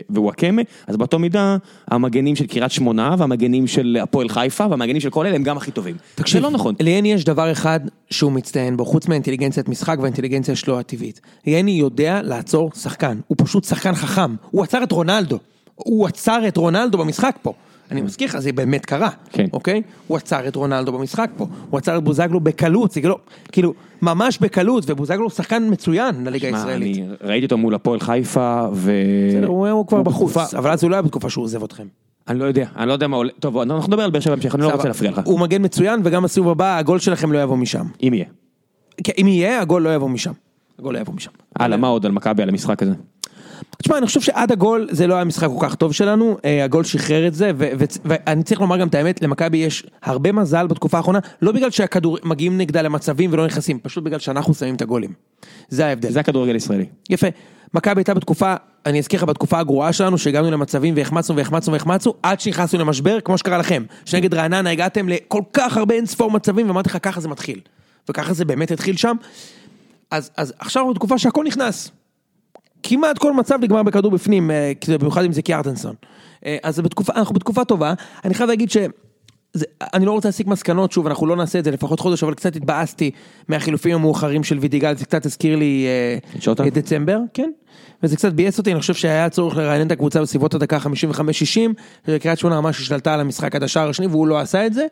ווואקמה, אז באותו מידה, המגנים של קריית שמונה, והמגנים של הפועל חיפה, והמגנים של כל אלה הם גם הכי טובים. זה לא נכון. ליאני יש דבר אחד שהוא מצטיין בו, חוץ מהאינטליגנציית משחק והאינטליגנציה שלו הטבעית. ליאני יודע לעצור שחקן, הוא פשוט שחקן חכם, הוא עצר את רונלדו, הוא עצר את רונלדו במשחק פה. אני מזכיר לך, זה באמת קרה, כן. אוקיי? הוא עצר את רונלדו במשחק פה, הוא עצר את בוזגלו בקלות, זה לא, כאילו, ממש בקלות, ובוזגלו הוא שחקן מצוין לליגה הישראלית. אני ראיתי אותו מול הפועל חיפה, ו... בסדר, הוא הוא כבר בחוץ, אבל אז הוא לא היה בתקופה שהוא עוזב אתכם. אני לא יודע, אני לא יודע מה עולה, טוב, אנחנו נדבר על באר שבע בהמשך, אני לא רוצה. להפריע לך, הוא מגן מצוין, וגם בסיבוב הבא הגול שלכם לא יבוא משם. אם יהיה. כן, אם יהיה, הגול לא יבוא משם. הגול לא יבוא משם. הלאה, מה עוד על מכבי על המשחק הזה? תשמע, אני חושב שעד הגול זה לא היה משחק כל כך טוב שלנו, אה, הגול שחרר את זה, ואני צריך לומר גם את האמת, למכבי יש הרבה מזל בתקופה האחרונה, לא בגלל שהכדור מגיעים נגדה למצבים ולא נכנסים, פשוט בגלל שאנחנו שמים את הגולים. זה ההבדל. זה הכדורגל הישראלי. יפה. מכבי הייתה בתקופה, אני אזכיר לך בתקופה הגרועה שלנו, שהגענו למצבים והחמצנו והחמצנו והחמצנו, עד שנכנסנו למשבר, כמו שקרה לכם. שנגד רעננה הגעתם לכל כך הרבה אין ספור מצבים, ואמרתי לך, ככה זה מתחיל. וככה זה באמת התחיל שם. אז, אז עכשיו בתקופה שהכל נכנס. כמעט כל מצב נגמר בכדור בפנים, אה, במיוחד אם זה קיארטנסון. אה, אז בתקופה, אנחנו בתקופה טובה, אני חייב להגיד ש... זה, אני לא רוצה להסיק מסקנות, שוב, אנחנו לא נעשה את זה לפחות חודש, אבל קצת התבאסתי מהחילופים המאוחרים של וידיגל, זה קצת הזכיר לי אה, את דצמבר, כן, וזה קצת ביאס אותי, אני חושב שהיה צורך לרענן את הקבוצה בסביבות הדקה 55-60, וקריית שמונה ממש השתלטה על המשחק עד השער השני, והוא לא עשה את זה.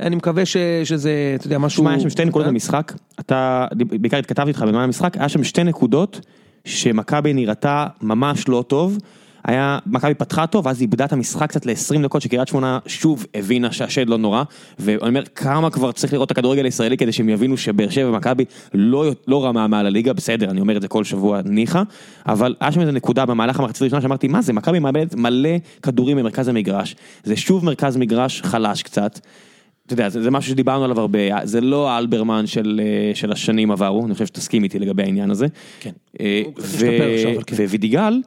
אני מקווה ש, שזה, אתה יודע, משהו... שמע, יש שם שתי נקודות במשחק, אתה, בעיקר התכתבתי איתך בזמן המשחק, היה שם שתי נקודות שמכבי נראתה ממש לא טוב. היה, מכבי פתחה טוב, ואז איבדה את המשחק קצת ל-20 דקות, שקריית שמונה שוב הבינה שהשד לא נורא, ואני אומר, כמה כבר צריך לראות את הכדורגל הישראלי כדי שהם יבינו שבאר שבע ומכבי לא, לא רמה מעל הליגה, בסדר, אני אומר את זה כל שבוע, ניחא, אבל היה שם איזו נקודה במהלך המחצית הראשונה שאמרתי, מה זה, מכבי מאבדת מלא כדורים במרכז המגרש, זה שוב מרכז מגרש חלש קצת. אתה יודע, זה, משהו שדיברנו עליו הרבה, זה לא האלברמן של, אה, של השנים עברו, אני חושב שתסכים איתי לגבי העניין הזה. כן. אה, הוא קצת השתפר עכשיו, אבל כן. ווידיגל,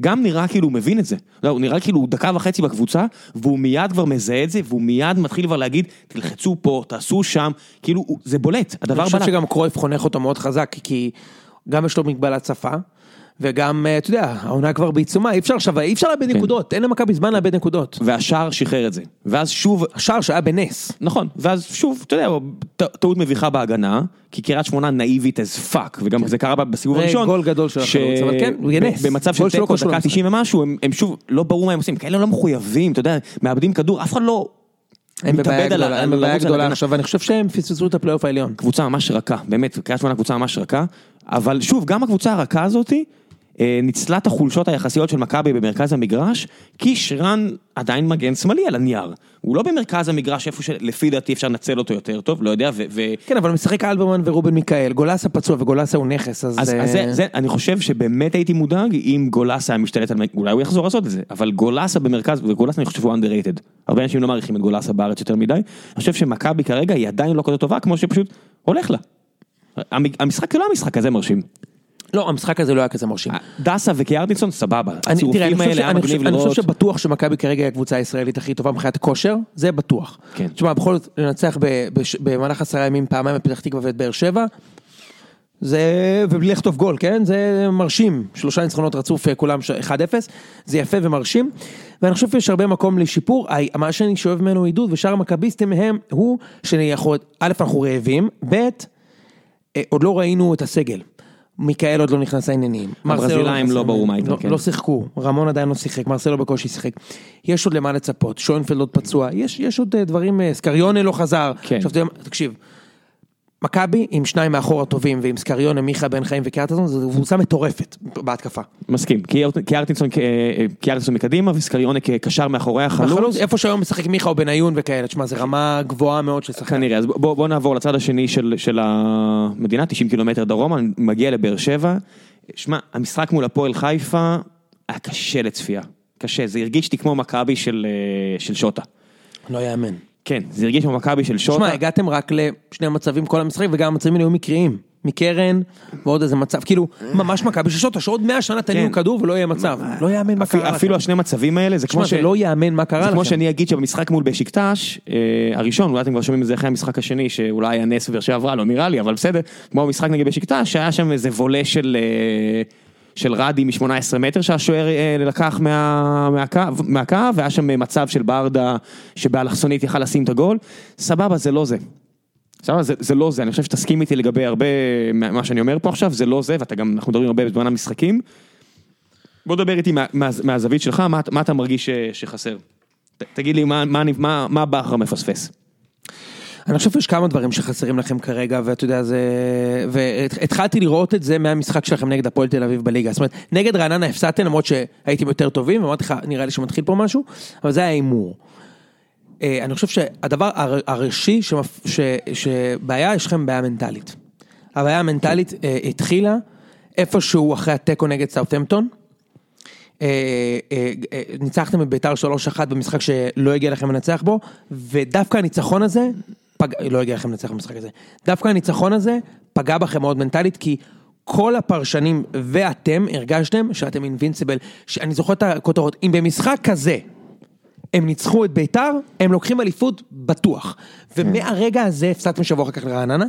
גם נראה כאילו הוא מבין את זה. לא, הוא נראה כאילו הוא דקה וחצי בקבוצה, והוא מיד כבר מזהה את זה, והוא מיד מתחיל כבר להגיד, תלחצו פה, תעשו שם, כאילו, זה בולט, הדבר אני חושב בלט. שגם קרויף חונך אותו מאוד חזק, כי גם יש לו מגבלת שפה, וגם, אה, אתה יודע, העונה כבר בעיצומה, אי אפשר עכשיו, אי אפשר לאבד נקודות, אין למכבי זמן לאבד נקודות. והשער שחרר את זה. ואז שוב, השער שהיה בנס. נכון, ואז שוב, אתה יודע, טעות מביכה בהגנה, כי קריית שמונה נאיבית as fuck, וגם זה קרה בסיבוב זה הראשון. גול גדול של החלוץ, אבל כן, ב- נס. במצב של תיקו, דקה למשחק. 90 ומשהו, הם שוב, לא ברור מה הם עושים, כאלה לא מחויבים, אתה יודע, מאבדים כדור, אף אחד לא הם בבעיה גדולה, הם בבעיה. עכשיו, ואני חושב שהם פספסו את הפלייאוף העליון. קבוצה ממש רכה, באמת, קריית שמונה קבוצה ממש רכה, אבל שוב, גם הקבוצה הרכה הזאתי, ניצלה את החולשות היחסיות של מכבי במרכז המגרש, כי שרן עדיין מגן שמאלי על הנייר. הוא לא במרכז המגרש איפה שלפי דעתי אפשר לנצל אותו יותר טוב, לא יודע, ו... ו- כן, אבל משחק אלברמן ורובן מיכאל, גולסה פצוע וגולסה הוא נכס, אז... אז, אה, אז זה, זה, אני חושב שבאמת הייתי מודאג אם גולסה היה משתלט על, אולי הוא יחזור לעשות את זה, אבל גולסה במרכז, וגולסה אני חושב שהוא underrated. הרבה אנשים לא מעריכים את גולסה בארץ יותר מדי. אני חושב שמכבי כרגע היא עדיין לא כזאת טובה, כמו שפשוט הולך לה. המ- המשחק זה לא המשחק הזה מרשים. לא, המשחק הזה לא היה כזה מרשים. דסה וקיארטינסון סבבה. הצירופים האלה. היה אני, חושב, מגניב אני חושב. שבטוח שמכבי כרגע היא הקבוצה הישראלית הכי טובה מבחינת כושר, זה בטוח. כן. תשמע, בכל זאת, לנצח במהלך עשרה ימים פעמיים בפתח תקווה ואת באר שבע, זה, ובלי לחטוף גול, כן? זה מרשים. שלושה ניצחונות רצוף, אה, כולם ש- 1-0, זה יפה ומרשים. ואני חושב שיש הרבה מקום לשיפור. מה שאני שואב ממנו עידוד, ושאר המכביסטים הם, הוא שאנחנו, א', אנחנו רעבים, ב', אה, עוד לא ראינו את הסגל. מיכאל עוד לא נכנס לעניינים. הברזילאים נכנס לא ברור מה. איתם, לא- כן. לא שיחקו, רמון עדיין לא שיחק, מרסלו בקושי שיחק. יש עוד למה לצפות, שוינפלד עוד פצוע, יש, עוד אה, דברים, אה, סקריונה לא חזר. כן. עכשיו, תקשיב, מכבי עם שניים מאחור הטובים ועם סקריונה, מיכה בן חיים וקרטזון, זו קבוצה מטורפת בהתקפה. מסכים, קיארט- קיארטינסון קיארטינסון מקדימה וסקריונה כקשר מאחורי החלוץ. איפה שהיום משחק מיכה או בניון וכאלה, תשמע, זו רמה גבוהה מאוד של שחקן. כנראה, אז בוא, נעבור לצד השני של, של המדינה, 90 קילומטר דרומה, אני מגיע לבאר שבע. שמע, המשחק מול הפועל חיפה היה קשה לצפייה, קשה, זה הרגיש לי כמו מכבי של, אה, של שוטה. לא יאמן. כן, זה הרגיש כמו מכבי של שוטה. שמע, הגעתם רק לשני מצבים כל המשחק, וגם המצבים האלה היו מקריים. מקרן, ועוד איזה מצב, כאילו, ממש מכבי של שוטה, שעוד 100 שנה תניעו כן. כדור ולא יהיה מצב. לא יאמן מה אפילו, קרה אפילו לכם. השני מצבים האלה, זה כמו ש... זה לא יאמן מה קרה זה לכם. כמו שאני אגיד שבמשחק מול בשיקטש, אה, הראשון, אולי אתם כבר שומעים את זה אחרי המשחק השני, שאולי היה נס ובאר שבע עברה, לא נראה לי, אבל בסדר, כמו במשחק נגד בשיקטש, שהיה שם איזה וולה של, אה, של רדי מ-18 מטר שהשוער אה, לקח מה, מהקו, מהקו, והיה שם מצב של ברדה שבאלכסונית יכל לשים את הגול, סבבה, זה לא זה. סבבה, זה, זה לא זה, אני חושב שתסכים איתי לגבי הרבה מה שאני אומר פה עכשיו, זה לא זה, ואתה גם, אנחנו מדברים הרבה בזמן המשחקים. בוא דבר איתי מה, מה, מהזווית שלך, מה, מה אתה מרגיש ש, שחסר? ת, תגיד לי מה, מה, מה, מה בכר מפספס. אני חושב שיש כמה דברים שחסרים לכם כרגע, ואתה יודע, זה... והתחלתי לראות את זה מהמשחק שלכם נגד הפועל תל אביב בליגה. זאת אומרת, נגד רעננה הפסדתם, למרות שהייתם יותר טובים, ואמרתי לך, נראה לי שמתחיל פה משהו, אבל זה היה הימור. אה, אני חושב שהדבר הר- הראשי, שמפ- ש- שבעיה, יש לכם בעיה מנטלית. הבעיה המנטלית אה, התחילה איפשהו אחרי התיקו נגד סאוטהמפטון. אה, ניצחתם את ביתר 3-1 במשחק שלא הגיע לכם לנצח בו, ודווקא הניצחון הזה, פג... לא הגיע לכם לנצח במשחק הזה, דווקא הניצחון הזה פגע בכם מאוד מנטלית, כי כל הפרשנים ואתם הרגשתם שאתם אינבינסיבל, שאני זוכר את הכותרות, אם במשחק כזה הם ניצחו את ביתר, הם לוקחים אליפות בטוח. ומהרגע הזה הפסדתם שבוע אחר כך לרעננה,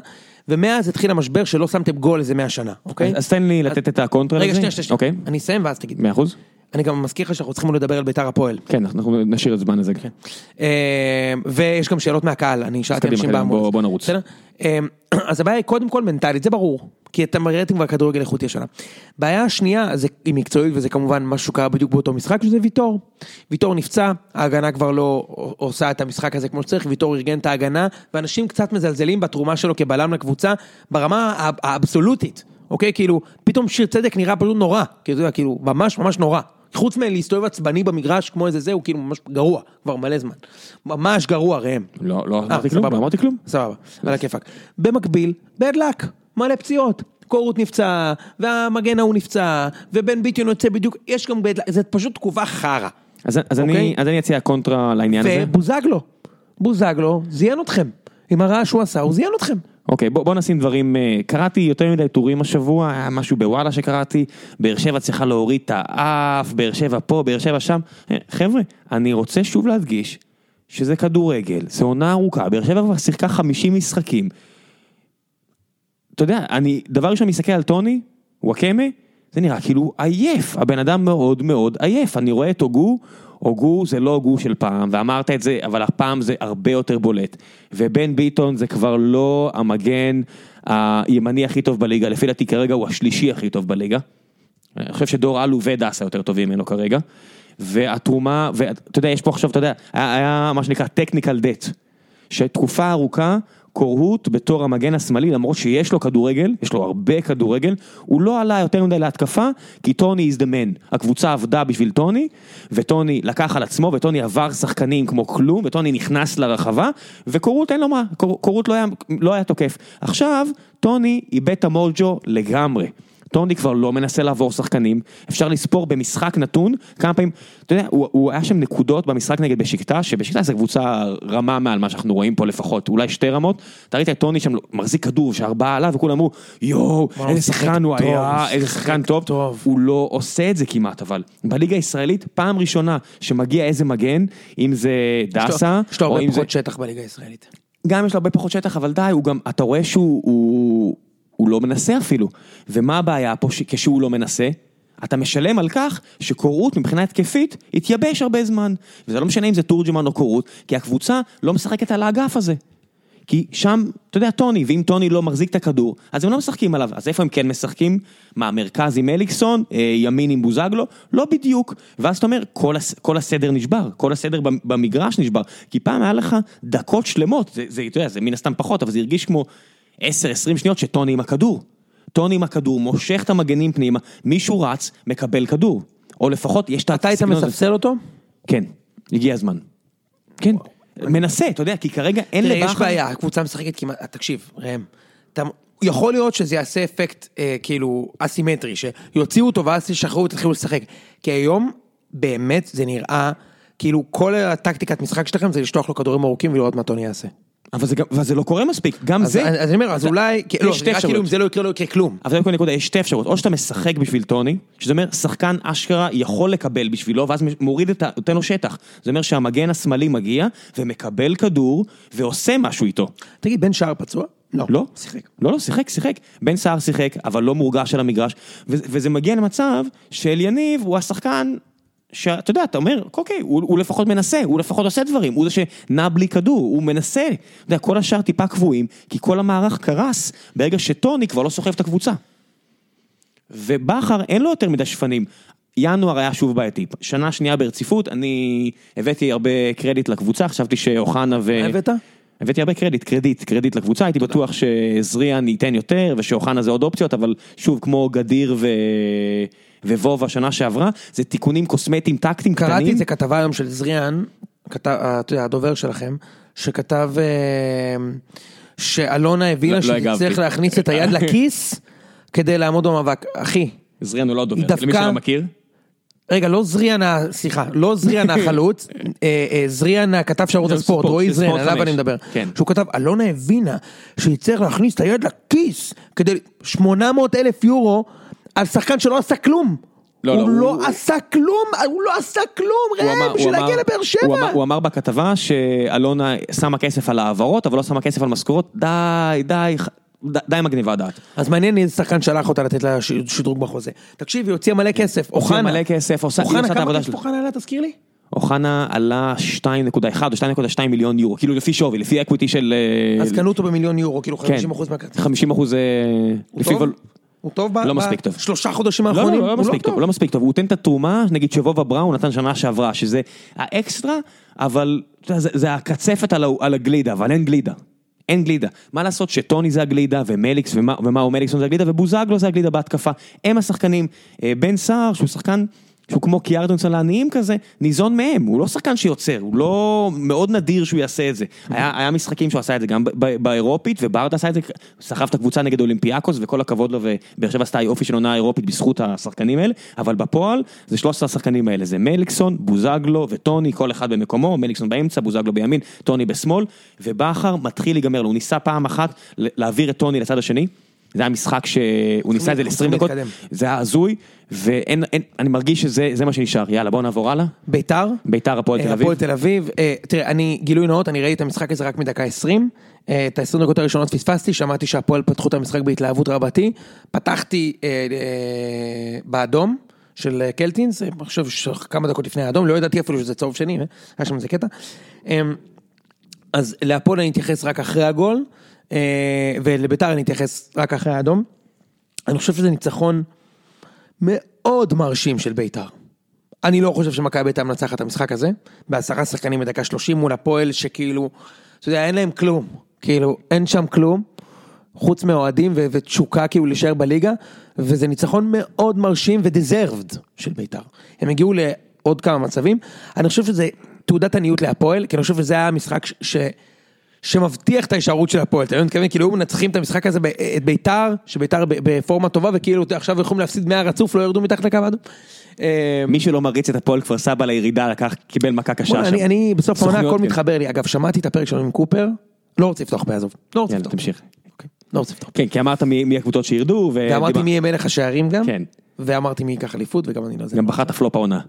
ומאז התחיל המשבר שלא שמתם גול איזה 100 שנה, אוקיי? אז תן לי לתת את הקונטרה לזה. רגע, שנייה, שנייה, אוקיי, שנייה. אני אסיים ואז תגיד. מאה אחוז. אני גם מזכיר לך שאנחנו צריכים לדבר על ביתר הפועל. כן, אנחנו נשאיר את זמן לזה. אה, ויש גם שאלות מהקהל, אני שאלתי אנשים בעמוד. בוא- בוא נרוץ. אה, (clears throat) אז הבעיה היא קודם כל מנטלית, זה ברור, כי אתם ראיתם כבר כדורגל איכותי השנה. בעיה השנייה, זה היא מקצועית וזה כמובן משהו שקרה בדיוק באותו משחק, שזה ויטור. ויטור נפצע, ההגנה כבר לא עושה את המשחק הזה כמו שצריך, ויטור ארגן את ההגנה, ואנשים קצת מזלזלים בתרומה שלו כבלם לקבוצה, ברמה האב- האבסולוטית, אוקיי? כאילו, פתאום שיר צדק נראה פשוט נורא, אתה כאילו, ממש ממש נורא. חוץ מלהסתובב עצבני במגרש כמו איזה זה, הוא כאילו ממש גרוע, כבר מלא זמן. ממש גרוע ראם. לא, לא אה, אמרתי כלום. לא אמרתי כלום. סבבה, על הכיפאק. במקביל, bad luck, מלא פציעות. קורות נפצע, והמגן ההוא נפצע, ובן ביטיון יוצא בדיוק, יש גם bad luck, זה פשוט תקופה חרא. אז אז אני אוקיי. אז אני אציע קונטרה לעניין הזה. ובוזגלו, בוזגלו זיין אתכם. עם הרעש שהוא עשה, הוא זיין אתכם. אוקיי, בוא, בוא נשים דברים, אה, קראתי יותר מדי טורים השבוע, היה משהו בוואלה שקראתי, באר שבע צריכה להוריד את האף, באר שבע פה, באר שבע שם. אה, חבר'ה, אני רוצה שוב להדגיש שזה כדורגל, זה עונה ארוכה, באר שבע כבר שיחקה 50 משחקים. אתה יודע, אני, דבר ראשון מסתכל על טוני, וואקמה, זה נראה כאילו עייף, הבן אדם מאוד מאוד עייף, אני רואה את הוגו, הוגו זה לא הוגו של פעם, ואמרת את זה, אבל הפעם זה הרבה יותר בולט. ובן ביטון זה כבר לא המגן הימני הכי טוב בליגה, לפי דעתי כרגע הוא השלישי הכי טוב בליגה. אני חושב שדור אלו ודסה יותר טובים ממנו כרגע. והתרומה, ואתה יודע, יש פה עכשיו, אתה יודע, היה, היה מה שנקרא technical debt, שתקופה ארוכה, קורהוט בתור המגן השמאלי, למרות שיש לו כדורגל, יש לו הרבה כדורגל, הוא לא עלה יותר מדי להתקפה, כי טוני is the man. הקבוצה עבדה בשביל טוני, וטוני לקח על עצמו, וטוני עבר שחקנים כמו כלום, וטוני נכנס לרחבה, וקורהוט אין לו מה, קור- קורהוט לא לא היה תוקף. עכשיו, טוני איבד את המוג'ו לגמרי. טוני כבר לא מנסה לעבור שחקנים, אפשר לספור במשחק נתון כמה פעמים, אתה יודע, הוא, הוא היה שם נקודות במשחק נגד בשקטה, שבשקטה זו קבוצה רמה מעל מה שאנחנו רואים פה לפחות, אולי שתי רמות, אתה ראית את טוני שם מחזיק כדור שארבעה עליו וכולם אמרו יואו, איזה שחקן הוא היה, איזה שחקן טוב, טוב. הוא לא עושה את זה כמעט אבל, בליגה הישראלית פעם ראשונה שמגיע איזה מגן, אם זה דסה, יש לו או הרבה אם זה, פחות שטח בליגה הישראלית. גם יש לו הרבה פחות שטח, אבל די, הוא גם, אתה רואה שהוא הוא, הוא לא מנסה אפילו. ומה הבעיה פה כשהוא לא מנסה? אתה משלם על כך שקורות מבחינה התקפית התייבש הרבה זמן. וזה לא משנה אם זה תורג'מן או קורות, כי הקבוצה לא משחקת על האגף הזה. כי שם, אתה יודע, טוני, ואם טוני לא מחזיק את הכדור, אז הם לא משחקים עליו. אז איפה הם כן משחקים? מה, מרכז עם אליקסון, אה, ימין עם בוזגלו? לא בדיוק. ואז אתה אומר, כל, הס, כל הסדר נשבר, כל הסדר במ- במגרש נשבר. כי פעם היה לך דקות שלמות, זה, זה, אתה יודע, זה מן הסתם פחות, אבל זה הרגיש כמו 10-20 שניות שטוני עם הכדור. טוני עם הכדור, מושך את המגנים פנימה, מישהו רץ, מקבל כדור. או לפחות יש את אתה היית. מספסל אותו? כן, הגיע הזמן. כן, מנסה, אתה יודע, כי כרגע אין תראה, יש. בעיה, הקבוצה משחקת כמעט, תקשיב, ראם, אתה, יכול להיות שזה יעשה אפקט אה, כאילו אסימטרי, שיוציאו אותו ואז תשחררו ותתחילו לשחק. כי היום, באמת זה נראה, כאילו כל הטקטיקת משחק שלכם זה לשלוח לו כדורים ארוכים ולראות מה טוני יעשה. אבל זה, אבל זה לא קורה מספיק, גם אז, זה... אז אני אומר, אז אולי, יש לא, שתי כאילו אפשרויות. אם זה לא יקרה, לא יקרה כלום. אבל זה נקודה, יש שתי אפשרויות, או שאתה משחק בשביל טוני, שזה אומר שחקן אשכרה יכול לקבל בשבילו, ואז מוריד את ה... נותן לו שטח. זה אומר שהמגן השמאלי מגיע, ומקבל כדור, ועושה משהו איתו. תגיד, בן שער פצוע? לא? שיחק. לא, לא, שיחק, שיחק. בן סער שיחק, אבל לא מורגש על המגרש, ו- וזה מגיע למצב של יניב הוא השחקן, שאתה יודע, אתה אומר, אוקיי, הוא, הוא לפחות מנסה, הוא לפחות עושה דברים, הוא זה שנע בלי כדור, הוא מנסה. אתה יודע, כל השאר טיפה קבועים, כי כל המערך קרס ברגע שטוני כבר לא סוחב את הקבוצה. ובכר אין לו יותר מדי שפנים. ינואר היה שוב בעייתי, שנה שנייה ברציפות, אני הבאתי הרבה קרדיט לקבוצה, חשבתי שאוחנה ו... מה הבאת? הבאתי הרבה קרדיט, קרדיט, קרדיט לקבוצה, הייתי בטוח שזריאן ייתן יותר ושאוחנה זה עוד אופציות, אבל שוב, כמו גדיר ו... וובה שנה שעברה, זה תיקונים קוסמטיים טקטיים קטנים. קראתי את זה כתבה היום של זריאן, כתב, יודע, הדובר שלכם, שכתב אה, שאלונה הבינה לא- לא שתצטרך הגבתי. להכניס את היד לכיס כדי לעמוד במאבק. אחי, זריאן הוא לא דובר, היא דווקא- למי שלא מכיר. רגע, לא זריאן, סליחה, לא זריאן החלוץ, (laughs) אה, אה, זריאן הכתב של ערוץ הספורט, ספורט, רועי זריאן, עליו. אני מדבר. כן. שהוא כתב, אלונה הבינה שהיא צריך להכניס את היד לכיס כדי 800 אלף יורו על שחקן שלא עשה כלום. לא, הוא לא, לא הוא- עשה כלום, הוא לא עשה כלום, הוא ראם, הוא בשביל להגיע לבאר הוא שבע. אמר- הוא אמר בכתבה שאלונה שמה כסף על העברות, אבל לא שמה כסף על משכורות, די, די, די הגניבה דעת. אז מעניין איזה שחקן שלח אותה לתת לה שדרוג בחוזה. תקשיב, היא הוציאה מלא כסף, אוחנה. מלא כסף, עושה- היא אוחנה, עושה את כמה העבודה כסף. אוחנה עלה, תזכיר לי? אוחנה עלה 2.1 או 2.2 מיליון יורו, כאילו לפי שווי, לפי אקוויטי של... אה, אז קנו אותו במיליון יורו, כאילו כן. 50% מהכרטיס. 50 אחוז... אה, לפי טוב? הוא טוב ב- לא ב- מספיק טוב. שלושה חודשים לא, לא, האחרונים? לא, לא הוא מספיק טוב, הוא לא מספיק טוב, הוא נותן את התרומה, נגיד שבובה בראון נתן שנה שעברה, שזה האקסטרה, אבל זה, זה הקצפת על הגלידה, אבל אין גלידה. אין גלידה. מה לעשות שטוני זה הגלידה, ומליקס, ומה, ומאו מליקסון זה הגלידה, ובוזגלו זה הגלידה בהתקפה. הם השחקנים. אה, בן סער, שהוא שחקן... שהוא כמו קיארטנסון לעניים כזה, ניזון מהם, הוא לא שחקן שיוצר, הוא לא, מאוד נדיר שהוא יעשה את זה. היה, היה משחקים שהוא עשה את זה גם באירופית, וברדה עשה את זה, סחב את הקבוצה נגד אולימפיאקוס, וכל הכבוד לו, ובאר שבע עשתה יופי של עונה אירופית בזכות השחקנים האלה, אבל בפועל זה 13 השחקנים האלה, זה מליקסון, בוזגלו וטוני, כל אחד במקומו, מליקסון באמצע, בוזגלו בימין, טוני בשמאל, ובכר מתחיל להיגמר לו, הוא ניסה פעם אחת להעביר את טוני לצד השני. זה היה משחק שהוא ניסה את זה צריכים ל-20 דקות. זה היה הזוי, ואין, אין, אני מרגיש שזה זה מה שנשאר, יאללה בוא נעבור הלאה. ביתר? ביתר הפועל אה, תל אביב. הפועל תל אביב, אה, תראה, אני, גילוי נאות, אני ראיתי את המשחק הזה רק מדקה 20, אה, את ה-20 דקות הראשונות פספסתי, שמעתי שהפועל פתחו את המשחק בהתלהבות רבתי, פתחתי אה, אה, באדום של אה, קלטינס, אה, אני חושב שכמה דקות לפני האדום, לא ידעתי אפילו שזה צהוב שני, אה, היה שם איזה קטע. אה, אז להפועל אני אתייחס רק אחרי הגול, אה, ולביתר אני אתייחס רק אחרי האדום. אני חושב שזה ניצחון מאוד מרשים של ביתר. אני לא חושב שמכבי ביתר מנצחת את המשחק הזה, בעשרה שחקנים בדקה 30 מול הפועל שכאילו, אתה יודע, אין להם כלום, כאילו, אין שם כלום, חוץ מאוהדים ו- ותשוקה כאילו להישאר בליגה, וזה ניצחון מאוד מרשים ודזרבד של ביתר. הם הגיעו לעוד כמה מצבים, אני חושב שזה תעודת עניות להפועל, כי אני חושב שזה היה המשחק ש... ש... שמבטיח את ההישארות של הפועל, אתה מתכוון, כאילו היו מנצחים את המשחק הזה, את ביתר, שביתר בפורמה טובה, וכאילו עכשיו יכולים להפסיד 100 רצוף, לא ירדו מתחת לקו האדום. אה, מי שלא מריץ את הפועל כפר סבא לירידה לקח, קיבל מכה קשה שם. אני, בסוף העונה הכל כן. מתחבר לי, אגב שמעתי את הפרק שלנו עם קופר, לא רוצה לפתוח בעזוב, לא רוצה לפתוח. תמשיך. אוקיי, לא רוצה לפתוח. כן כי אמרת מי הקבוצות שירדו, ואמרתי מי יהיה מלך השערים גם, כן. ואמרתי מי ייקח אליפות וגם אני לא. גם בחרת פלופ העונה.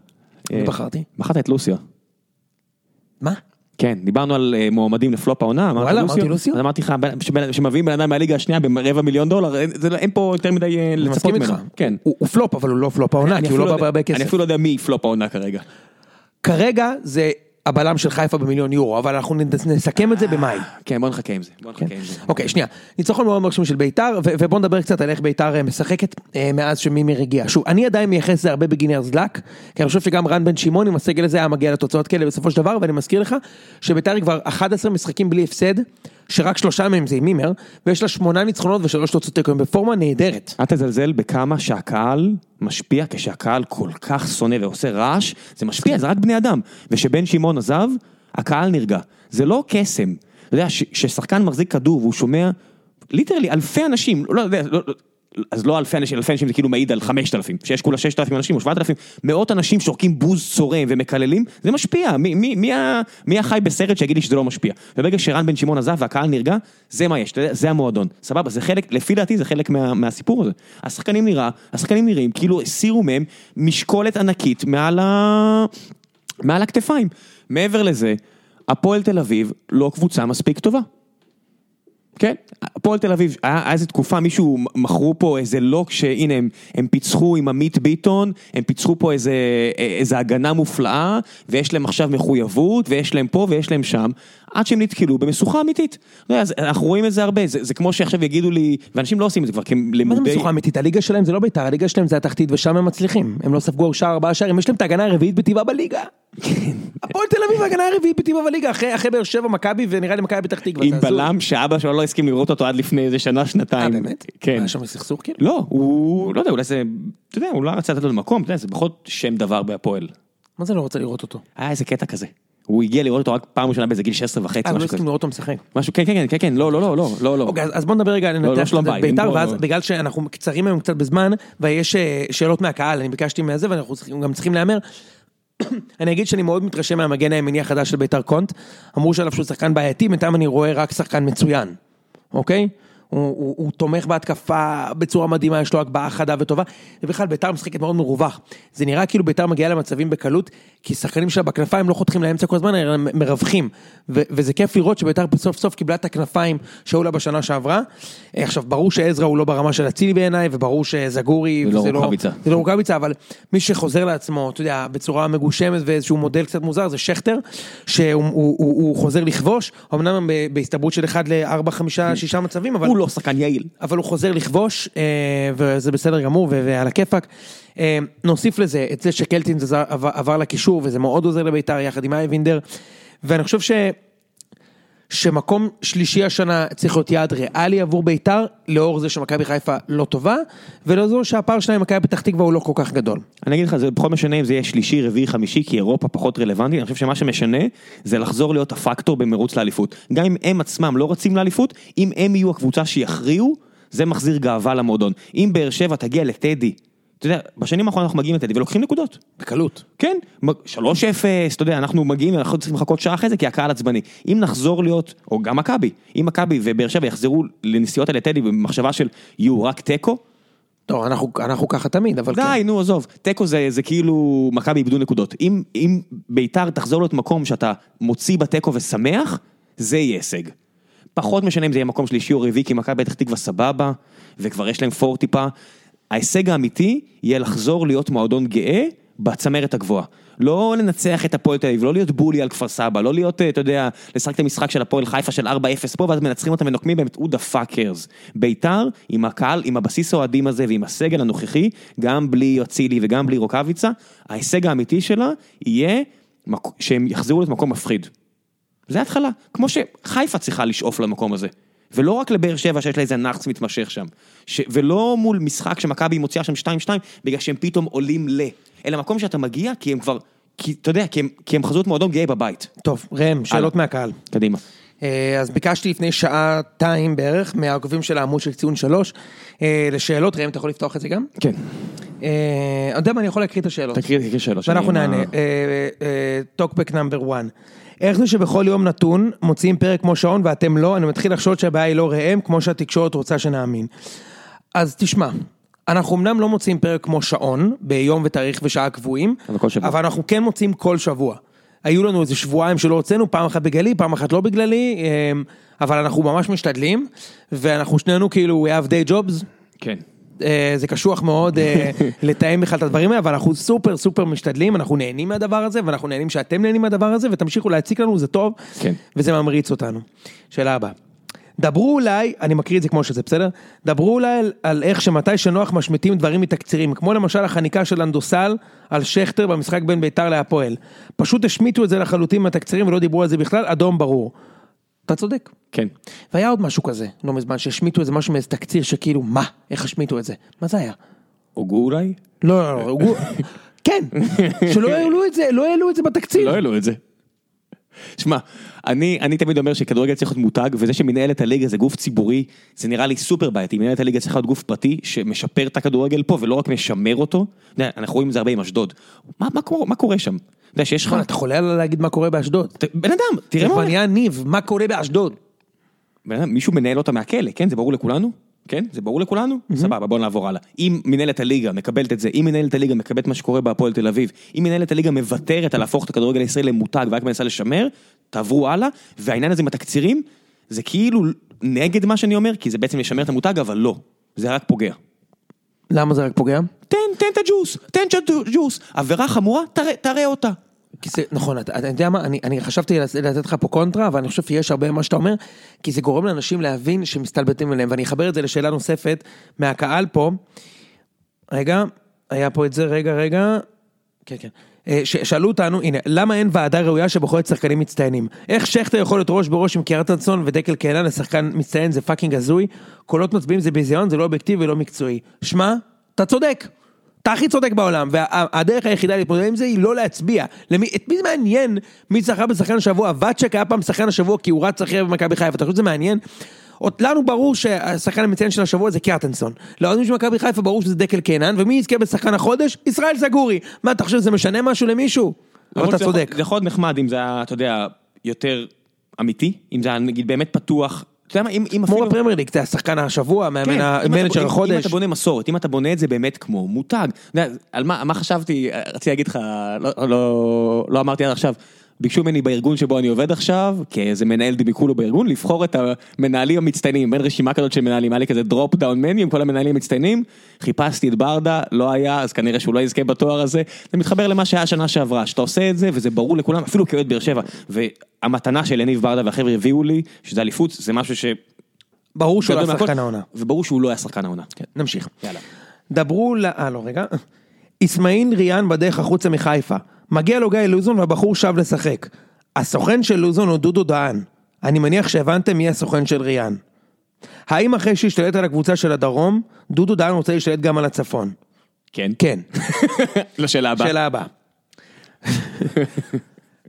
בחרתי? בחרת את לוסיו. מה? כן, דיברנו על אה, מועמדים לפלופ העונה? אמרתי לוסיו? אז אמרתי לך, שמביאים בן אדם מהליגה השנייה ברבע מיליון דולר, אין- לא- פה יותר מדי אה, לצפות ממנו. כן. הוא פלופ, אבל הוא לא פלופ העונה, כי הוא לא לא בא בהרבה יודע- אני כסף. אפילו לא יודע מי פלופ העונה כרגע. כרגע זה הבלם של חיפה במיליון יורו, אבל אנחנו נסכם את זה במאי. כן, בוא נחכה עם זה. זה. אוקיי, שנייה. ניצחון מאוד מרשים של ביתר, ובוא נדבר קצת על איך ביתר אה, משחקת אה, מאז שמימר הגיע. שוב, אני עדיין מייחס את זה הרבה beginner's luck, כי אני חושב שגם רן בן שמעון עם הסגל הזה היה מגיע לתוצאות כאלה בסופו של דבר, ואני מזכיר לך שביתר היא כבר 11 משחקים בלי הפסד, שרק שלושה מהם זה עם מימר, ויש לה שמונה ניצחונות ושלוש תוצאות תיקו, בפורמה נהדרת. אל תזלזל בכמה שהקהל משפיע, כשהקהל כל כך שונא ועושה רעש, זה משפיע, זה רק בני אדם. ושבן שמעון עזב, הקהל נרגע. זה לא קסם. אתה יודע, כששחקן מחזיק כדור והוא שומע, ליטרלי אלפי אנשים, לא יודע, לא, לא, אז לא אלפי אנשים, אלפי אנשים זה כאילו מעיד על חמשת אלפים, שיש כולה ששת אלפים אנשים או שבעת אלפים, מאות אנשים שורקים בוז צורם ומקללים, זה משפיע, מי, מי, מי, מי החי בסרט שיגיד לי שזה לא משפיע? וברגע שרן בן שמעון עזב והקהל נרגע, זה מה יש, זה המועדון, סבבה, זה חלק, לפי דעתי זה חלק מה, מהסיפור הזה. השחקנים נראה, השחקנים נראים כאילו הסירו מהם משקולת ענקית מעל ה... מעל הכתפיים. מעבר לזה, הפועל תל אביב לא קבוצה מספיק טובה. כן, הפועל תל אביב, היה איזה תקופה, מישהו מכרו פה איזה לוק שהנה הם, הם פיצחו עם עמית ביטון, הם פיצחו פה איזה, איזה הגנה מופלאה, ויש להם עכשיו מחויבות, ויש להם פה ויש להם שם, עד שהם נתקלו במשוכה אמיתית. לא אז אנחנו רואים את זה הרבה, זה, זה כמו שעכשיו יגידו לי, ואנשים לא עושים את זה כבר כלימודי... מה זה משוכה אמיתית? הליגה שלהם זה לא ביתר, הליגה שלהם זה התחתית ושם הם מצליחים. הם לא ספגו שער ארבעה שערים, יש להם את ההגנה הרביעית בטבעה בליגה. הפועל תל אביב ההגנה הרביעית בטבעה בליגה, אחרי באר שבע, מכבי ונראה לי מכבי פתח תקווה. עם. בלם שאבא שלו לא הסכים לראות אותו עד לפני איזה שנה, אה שנתיים. באמת? כן. היה שם סכסוך כאילו? לא, הוא, לא יודע, אולי זה, אתה יודע, הוא לא רצה לתת לו מקום, אתה יודע, זה פחות שם דבר בהפועל. מה זה לא רוצה לראות אותו? היה איזה קטע כזה. הוא הגיע לראות אותו רק פעם ראשונה באיזה גיל 16 וחצי, אה, לא משהו הסכים כזה. לראות אותו משחק. משהו, כן, כן, כן, כן, לא, לא, לא, לא, לא, לא. אוקיי, אז- בוא נדבר רגע על לא, לא בית, בית"ר, ואז בגלל שאנחנו קצרים היום קצת בזמן, ויש אה, שאלות מהקהל, אני ביקשתי מהזה, ואנחנו גם צריכים להמר. (coughs) אני אגיד שאני מאוד מתרשם מהמגן הימיני החדש של בית"ר קונט. אמרו שעליו שהוא שחקן בעייתי, בינתיים אני רואה רק שחקן מצוין, אוקיי? הוא, הוא, הוא תומך בהתקפה בצורה מדהימה, יש לו הגבהה חדה וטובה, ובכלל בית"ר משחקת מאוד מרווח. זה נראה כאילו בית"ר מגיעה למצבים בקלות, כי שחקנים שלה בכנפיים לא חותכים לאמצע כל הזמן, אלא מרווחים. וזה כיף לראות שבית"ר סוף סוף קיבלה את הכנפיים שהיו לה בשנה שעברה. אה, עכשיו, ברור שעזרא הוא לא ברמה של אצילי בעיניי, וברור שזגורי, רוקאביצה. זה לא רוקאביצה, אבל מי שחוזר לעצמו, אתה יודע, בצורה מגושמת ואיזשהו מודל קצת מוזר, זה שכטר, שהוא הוא, הוא, הוא חוזר לכבוש, אמנם בהסתברות של 1 ל-4, 5, 6 מצבים, אבל... הוא לא שחקן יעיל. אבל הוא חוזר לכבוש, אה, וזה בסדר גמור, ועל הכיפאק. אה, נוסיף לזה את זה עבר, עבר לקישור, וזה מאוד עוזר לביתר יחד עם אייבינדר, ואני חושב ש... שמקום שלישי השנה צריך להיות יעד ריאלי עבור ביתר, לאור זה שמכבי חיפה לא טובה, ולאור שהפער שלהם עם מכבי פתח תקווה הוא לא כל כך גדול. אני אגיד לך, זה פחות משנה אם זה יהיה שלישי, רביעי, חמישי, כי אירופה פחות רלוונטית, אני חושב שמה שמשנה זה לחזור להיות הפקטור במרוץ לאליפות. גם אם הם עצמם לא רצים לאליפות, אם הם יהיו הקבוצה שיכריעו, זה מחזיר גאווה למועדון. אם באר שבע תגיע לטדי, אתה יודע, בשנים האחרונות אנחנו מגיעים לטדי ולוקחים נקודות. בקלות. כן, מ- 3-0, אתה יודע, אנחנו מגיעים, אנחנו צריכים לחכות שעה אחרי זה כי הקהל עצבני. אם נחזור להיות, או גם מכבי, אם מכבי ובאר שבע יחזרו לנסיעות האלה טדי במחשבה של יהיו רק תיקו, טוב, אנחנו, אנחנו ככה תמיד, אבל כן. די, נו, עזוב, תיקו זה, זה כאילו מכבי איבדו נקודות. אם, אם ביתר תחזור להיות מקום שאתה מוציא בתיקו ושמח, זה יהיה הישג. פחות משנה אם זה יהיה מקום שלישי או רביעי, כי מכבי פתח תקווה סבבה, וכבר יש להם פור טיפה. ההישג האמיתי יהיה לחזור להיות מועדון גאה בצמרת הגבוהה. לא לנצח את הפועל תל אביב, לא להיות בולי על כפר סבא, לא להיות, אה, אתה יודע, לשחק את המשחק של הפועל חיפה של 4-0 פה, ואז מנצחים אותם ונוקמים בהם who the fuckers. ביתר, עם הקהל, עם הבסיס האוהדים הזה ועם הסגל הנוכחי, גם בלי אצילי וגם בלי רוקאביצה, ההישג האמיתי שלה יהיה שהם יחזרו להיות מקום מפחיד. זה התחלה, כמו שחיפה צריכה לשאוף למקום הזה. ולא רק לבאר שבע שיש לה איזה נאחס מתמשך שם. ש... ולא מול משחק שמכבי מוציאה שם 2-2, בגלל שהם פתאום עולים ל... אלא מקום שאתה מגיע כי הם כבר... כי אתה יודע, כי הם, כי הם חזרו להיות מועדון גאה בבית. טוב, ראם, שאלות מהקהל. קדימה. אה, אז ביקשתי לפני שעתיים בערך מהעוקבים של העמוד של ציון שלוש אה, לשאלות, ראם אתה יכול לפתוח את זה גם? כן. אה, אתה יודע מה, אני יכול להקריא את השאלות. תקריא תקריא שאלות. ואנחנו נענה. טוקבק נאמבר 1. איך זה שבכל יום נתון מוציאים פרק כמו שעון ואתם לא, אני מתחיל לחשוד שהבעיה היא לא ראם, כמו שהתקשורת רוצה שנאמין. אז תשמע, אנחנו אמנם לא מוציאים פרק כמו שעון, ביום ותאריך ושעה קבועים, אבל. אבל אנחנו כן מוציאים כל שבוע. היו לנו איזה שבועיים שלא הוצאנו, פעם אחת בגללי, פעם אחת לא בגללי, אה, אבל אנחנו ממש משתדלים, ואנחנו שנינו כאילו, we have day jobs, כן. אה, זה קשוח מאוד אה, (laughs) לתאם בכלל את הדברים האלה, אבל אנחנו סופר סופר משתדלים, אנחנו נהנים מהדבר הזה, ואנחנו נהנים שאתם נהנים מהדבר הזה, ותמשיכו להציק לנו, זה טוב, כן. וזה ממריץ אותנו. שאלה הבאה. דברו אולי, אני מקריא את זה כמו שזה, בסדר? דברו אולי על, על איך שמתי שנוח משמיטים דברים מתקצירים, כמו למשל החניקה של אנדוסל על שכטר במשחק בין ביתר להפועל. פשוט השמיטו את זה לחלוטין מהתקצירים ולא דיברו על זה בכלל, אדום ברור. אתה צודק. כן. והיה עוד משהו כזה, לא מזמן, שהשמיטו איזה משהו מאיזה תקציר שכאילו, מה? איך השמיטו את זה? מה זה היה? הוגו אולי? לא, לא, לא, הוא- (laughs) כן, שלא העלו את זה, לא העלו את זה בתקציב. לא העלו את זה. שמע, אני, אני תמיד אומר שכדורגל צריך להיות מותג, וזה שמנהלת הליגה זה גוף ציבורי, זה נראה לי סופר בעייתי. מנהלת הליגה צריכה להיות גוף פרטי שמשפר את הכדורגל פה, ולא רק משמר אותו. אתה יודע, אנחנו רואים את זה הרבה עם אשדוד. מה, מה, קורה, מה קורה שם? אתה יודע שיש לך... אתה חולה על להגיד מה קורה באשדוד. ת- בן אדם, זה תראה מה... כבר נהיה ניב, מה קורה באשדוד? בן אדם, מישהו מנהל אותה מהכלא, כן? זה ברור לכולנו? כן? זה ברור לכולנו? סבבה, בוא נעבור הלאה. אם מנהלת הליגה מקבלת את זה, אם מנהלת הליגה מקבלת מה שקורה בהפועל תל אביב, אם מנהלת הליגה מוותרת על להפוך את הכדורגל הישראלי למותג ורק מנסה לשמר, תעברו הלאה, והעניין הזה עם התקצירים, זה כאילו נגד מה שאני אומר, כי זה בעצם לשמר את המותג, אבל לא. זה רק פוגע. למה זה רק פוגע? תן, תן את הג'וס, תן את הג'וס. עבירה חמורה, תראה אותה. כי זה, נכון, אתה, אתה יודע מה, אני, אני חשבתי לת- לתת לך פה קונטרה, אבל אני חושב שיש הרבה מה שאתה אומר, כי זה גורם לאנשים להבין שמסתלבטים עליהם, ואני אחבר את זה לשאלה נוספת מהקהל פה. רגע, היה פה את זה, רגע, רגע. כן, כן. אה, ש- שאלו אותנו, הנה, למה אין ועדה ראויה שבוחרת שחקנים מצטיינים? איך שכטר יכול להיות ראש בראש עם קיארטנסון ודקל קהלן לשחקן מצטיין זה fucking הזוי? קולות מצביעים זה ביזיון, זה לא אובייקטיבי ולא מקצועי. שמע, אתה צודק. אתה הכי צודק בעולם, והדרך היחידה להתמודד עם זה היא לא להצביע. למי, את מי זה מעניין מי זכה בשחקן השבוע? ואצ'ק היה פעם שחקן השבוע כי הוא רץ אחרי במכבי חיפה, אתה חושב שזה מעניין? עוד לנו ברור שהשחקן המצטיין של השבוע זה קיארטנסון. לאוהדים של מכבי חיפה ברור שזה דקל קינן, ומי יזכה בשחקן החודש? ישראל זגורי. מה, אתה חושב שזה משנה משהו למישהו? אבל אתה צודק. זה יכול להיות נחמד אם זה היה, אתה יודע, יותר אמיתי, אם זה היה נגיד באמת פתוח. אתה יודע מה, אם, אם כמו אפילו... בפרמייר ליג, אתה השחקן השבוע, כן, המנג'ר אם- אם החודש. אתה בונה מסורת, אם אתה בונה את זה באמת כמו מותג, על מה, מה חשבתי, רציתי להגיד לך, לא, לא, לא אמרתי עד עכשיו, ביקשו ממני בארגון שבו אני עובד עכשיו, כאיזה מנהל דיביקולו בארגון, לבחור את המנהלים המצטיינים, בין רשימה כזאת של מנהלים, היה לי כזה דרופ דאון מני עם כל המנהלים המצטיינים, חיפשתי את ברדה, לא היה, אז כנראה שהוא לא יזכה בתואר הזה, זה מתחבר למה שהיה שנה שעברה, שאתה עושה את זה, וזה ברור לכולם, אפילו כאוהד באר שבע, והמתנה של יניב ברדה והחבר'ה הביאו לי, שזה אליפות, זה משהו ש... ברור שהוא לא מהכל, השחקן העונה. וברור שהוא לא היה שחקן העונה. כן, נמשיך. יאללה. דברו ל... אה, לא, רגע. (laughs) אסמאעיל ריאן בדרך החוצה מחיפה. מגיע לו גיא לוזון והבחור שב לשחק. הסוכן של לוזון הוא דודו דהן. אני מניח שהבנתם מי הסוכן של ריאן. האם אחרי שהשתלט על הקבוצה של הדרום, דודו דהן רוצה להשתלט גם על הצפון? כן. כן. (laughs) לשאלה הבאה. שאלה הבאה. (laughs)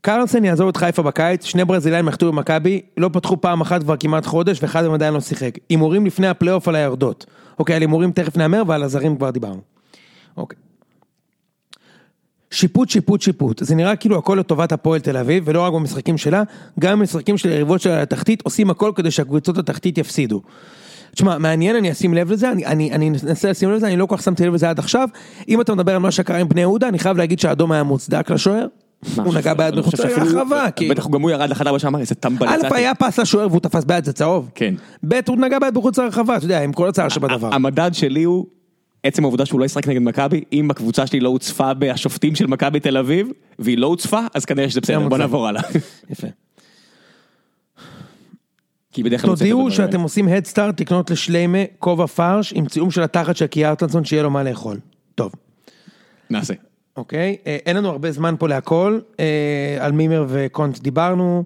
קרלסן יעזוב את חיפה בקיץ, שני ברזילאים יחטאו במכבי, לא פתחו פעם אחת כבר כמעט חודש ואחד מהם עדיין לא שיחק. הימורים לפני הפלייאוף על היורדות. אוקיי, על הימורים תכף נאמר ועל הזרים כבר דיברנו. אוקיי. שיפוט, שיפוט, שיפוט. זה נראה כאילו הכל לטובת הפועל תל אביב, ולא רק במשחקים שלה, גם במשחקים של היריבות שלה לתחתית, עושים הכל כדי שהקבוצות התחתית יפסידו. תשמע, מעניין, אני אשים לב לזה, אני, אני, אני אנסה לשים לב לזה, אני לא כל כך שמתי לב לזה עד עכשיו. אם אתה מדבר על מה שקרה עם בני יהודה, אני חייב להגיד שהאדום היה מוצדק לשוער. הוא נגע ביד מחוץ לרחבה, כאילו. בטח גם הוא ירד לחדר ושם איזה טמבל. א' יצאתי. היה פס לשוער והוא תפס ביד, זה צהוב. כן. ב' הוא נגע ביד מחוץ לרחבה, אתה יודע, עם כל הצער שבדבר. המדד שלי הוא עצם העובדה שהוא לא ישחק נגד מכבי, אם הקבוצה שלי לא הוצפה בשופטים של מכבי תל אביב, והיא לא הוצפה, אז כנראה שזה בסדר, בוא. נעבור הלאה. יפה. כי בדרך כלל... תודיעו שאתם עושים הדסטארט לקנות לשליימה כובע פרש עם צילום של התחת של קיארטנסון שיהיה לו מה לאכול. טוב. נעשה. אוקיי, אה, אין לנו הרבה זמן פה להכל, אה, על מימר וקונט דיברנו.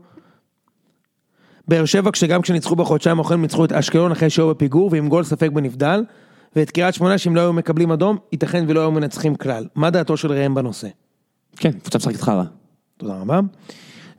באר שבע כשגם כשניצחו בחודשיים האחרונים ניצחו את אשקלון אחרי שהיו בפיגור ועם גול ספק בנבדל, ואת קריית שמונה שאם לא היו מקבלים אדום, ייתכן ולא היו מנצחים כלל. מה דעתו של ראם בנושא? כן, קבוצה משחקת חרא. תודה רבה.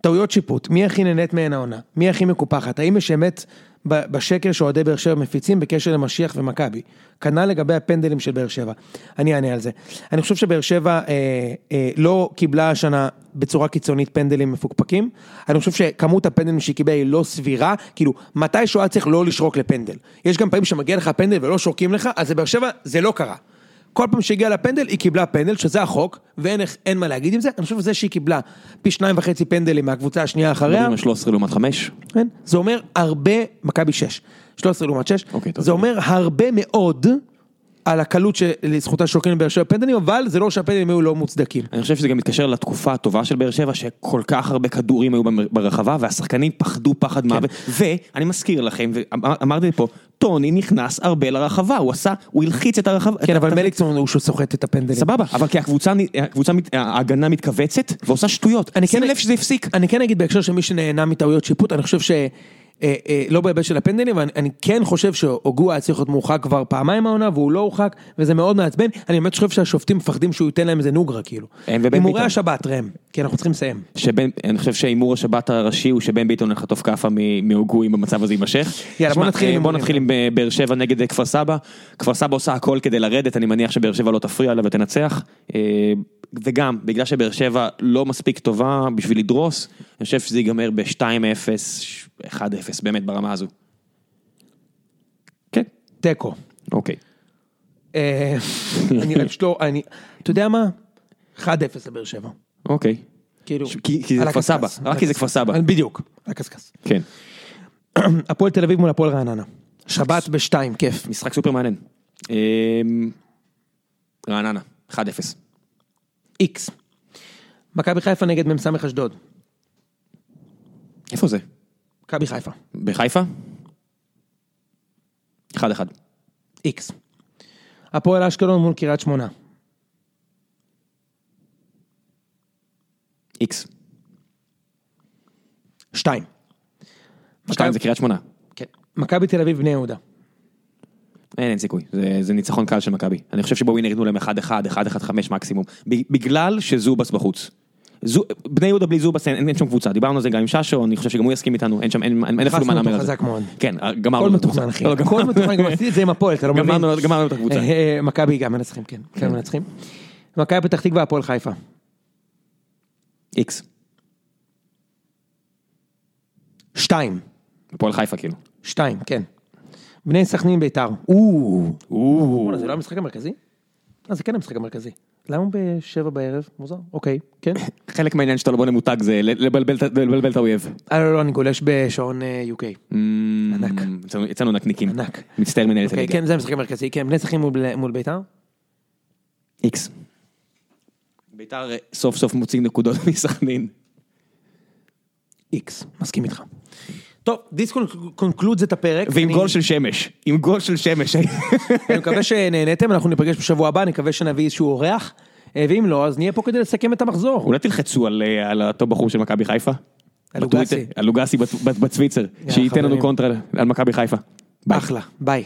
טעויות שיפוט, מי הכי נהנית מהן העונה? מי הכי מקופחת? האם יש אמת בשקר שאוהדי באר שבע מפיצים בקשר למשיח ומכבי? כנ"ל לגבי הפנדלים של באר שבע. אני אענה על זה. אני חושב שבאר שבע אה, אה, לא קיבלה השנה בצורה קיצונית פנדלים מפוקפקים. אני חושב שכמות הפנדלים שהיא קיבלה היא לא סבירה. כאילו, מתי שהוא היה צריך לא לשרוק לפנדל. יש גם פעמים שמגיע לך פנדל ולא שורקים לך, אז לבאר שבע זה לא קרה. כל פעם שהגיעה לפנדל, היא קיבלה פנדל, שזה החוק, ואין מה להגיד עם זה. אני חושב שזה שהיא קיבלה פי שניים וחצי פנדלים מהקבוצה השנייה אחריה, מדברים על 13 לעומת 5. כן? זה אומר הרבה, מכבי 6, 13 לעומת 6, אוקיי. זה אומר הרבה מאוד על הקלות שלזכותה שורקים לבאר שבע פנדלים, אבל זה לא שהפנדלים היו לא מוצדקים. אני חושב שזה גם מתקשר לתקופה הטובה של באר שבע, שכל כך הרבה כדורים היו ברחבה, והשחקנים פחדו פחד מוות, ואני מזכיר לכם, ואמרתי פה, טוני נכנס הרבה לרחבה, הוא עשה, הוא הלחיץ את הרחבה. כן, אבל אתה- מליקסון הוא שסוחט את הפנדלים. סבבה, אבל כי הקבוצה, הקבוצה, ההגנה מתכווצת ועושה שטויות. אני שים כן- לב שזה הפסיק. אני כן אגיד בהקשר של מי שנהנה מטעויות שיפוט, אני חושב ש... לא בהיבט של הפנדלים, אבל אני, אני כן חושב שהוגו היה צריך להיות מורחק כבר פעמיים העונה, והוא לא הורחק, וזה מאוד מעצבן. אני באמת חושב שהשופטים מפחדים שהוא ייתן להם איזה נוגרה, כאילו. ובן הימורי. השבת, ראם, כי אנחנו צריכים לסיים. אני חושב שהימור השבת הראשי הוא שבן ביטון הולך לחטוף כאפה מהוגו אם המצב הזה יימשך. יאללה, בוא נתחיל עם אה, בוא. נתחיל עם אה, באר שבע נגד אה, כפר סבא. כפר סבא עושה הכל כדי לרדת, אני מניח שבאר שבע לא תפריע לה ותנצח. אה, וגם, בגלל שבאר שבע לא מספיק טובה בשביל לדרוס, אני חושב שזה ייגמר ב-2-0, 1-0, באמת ברמה הזו. כן, תיקו. אוקיי. אה, אני יש לו, אני, אתה יודע מה? 1-0 לבאר שבע. אוקיי. כאילו, כי- זה כפר סבא, רק כי זה. כפר סבא. בדיוק, על הקשקש. כן. (clears throat) הפועל תל אביב מול הפועל רעננה. שבת בשתיים, כיף. משחק סופר מעניין. אמ, רעננה, 1-0. איקס. מכבי חיפה נגד מ"ס אשדוד. איפה זה? מכבי חיפה. בחיפה? 1-1. איקס. הפועל אשקלון מול קריית שמונה. איקס. שתיים. שתיים זה קריית שמונה. כן. מכבי תל אביב בני יהודה. אין, אין סיכוי, זה, זה ניצחון קל של מכבי. אני חושב שבווינר ייתנו להם 1-1, 1-1-5 מקסימום. בגלל שזובס בחוץ. זו, בני יהודה בלי זובס אין, אין שום קבוצה, דיברנו על זה גם עם ששו, אני חושב שגם הוא יסכים איתנו, אין שם, אין, אין, אין אפילו מה להמר על זה. כן, גמרנו. הכל את הקבוצה. מתוכנן אחי, הכל גמרנו- מתוכנן, גם עשיתי את זה עם הפועל, אתה לא מבין. גמרנו גמרנו את הקבוצה. אה, מכבי גם מנצחים, כן, כן מנצחים. מכבי פתח תקווה, הפועל חיפה. איקס. שתיים. הפועל חיפה כאילו. שתיים, כן. בני סכנין ביתר. או, זה לא המשחק המרכזי? אה, זה כן המשחק המרכזי. למה בשבע בערב? מוזר. אוקיי, כן. (coughs) חלק מהעניין שאתה לא בונה מותג זה לבלבל את- את האויב. אה, לא, לא, אני גולש בשעון אה, UK. ענק. יצאנו- נקניקים. ענק. מצטער מנהלת אוקיי, הליגה. כן, זה המשחק המרכזי. כן, בני סכנין מול- ביתר. איקס. ביתר אה, סוף סוף מוצאים נקודות (laughs) מסכנין. איקס, מסכים איתך. טוב, this concludes את הפרק. ועם אני- גול של שמש. עם גול של שמש. אני מקווה שנהנתם, אנחנו ניפגש בשבוע הבא, אני מקווה שנביא איזשהו אורח, אה, ואם לא, אז נהיה פה כדי לסכם את המחזור. אולי תלחצו על אה, על אותו בחור של מכבי חיפה. על לוגסי. בטוויטר, על לוגסי בצ- בצוויצר. שייתן לנו. קונטרה על מכבי חיפה. ביי. אחלה, ביי.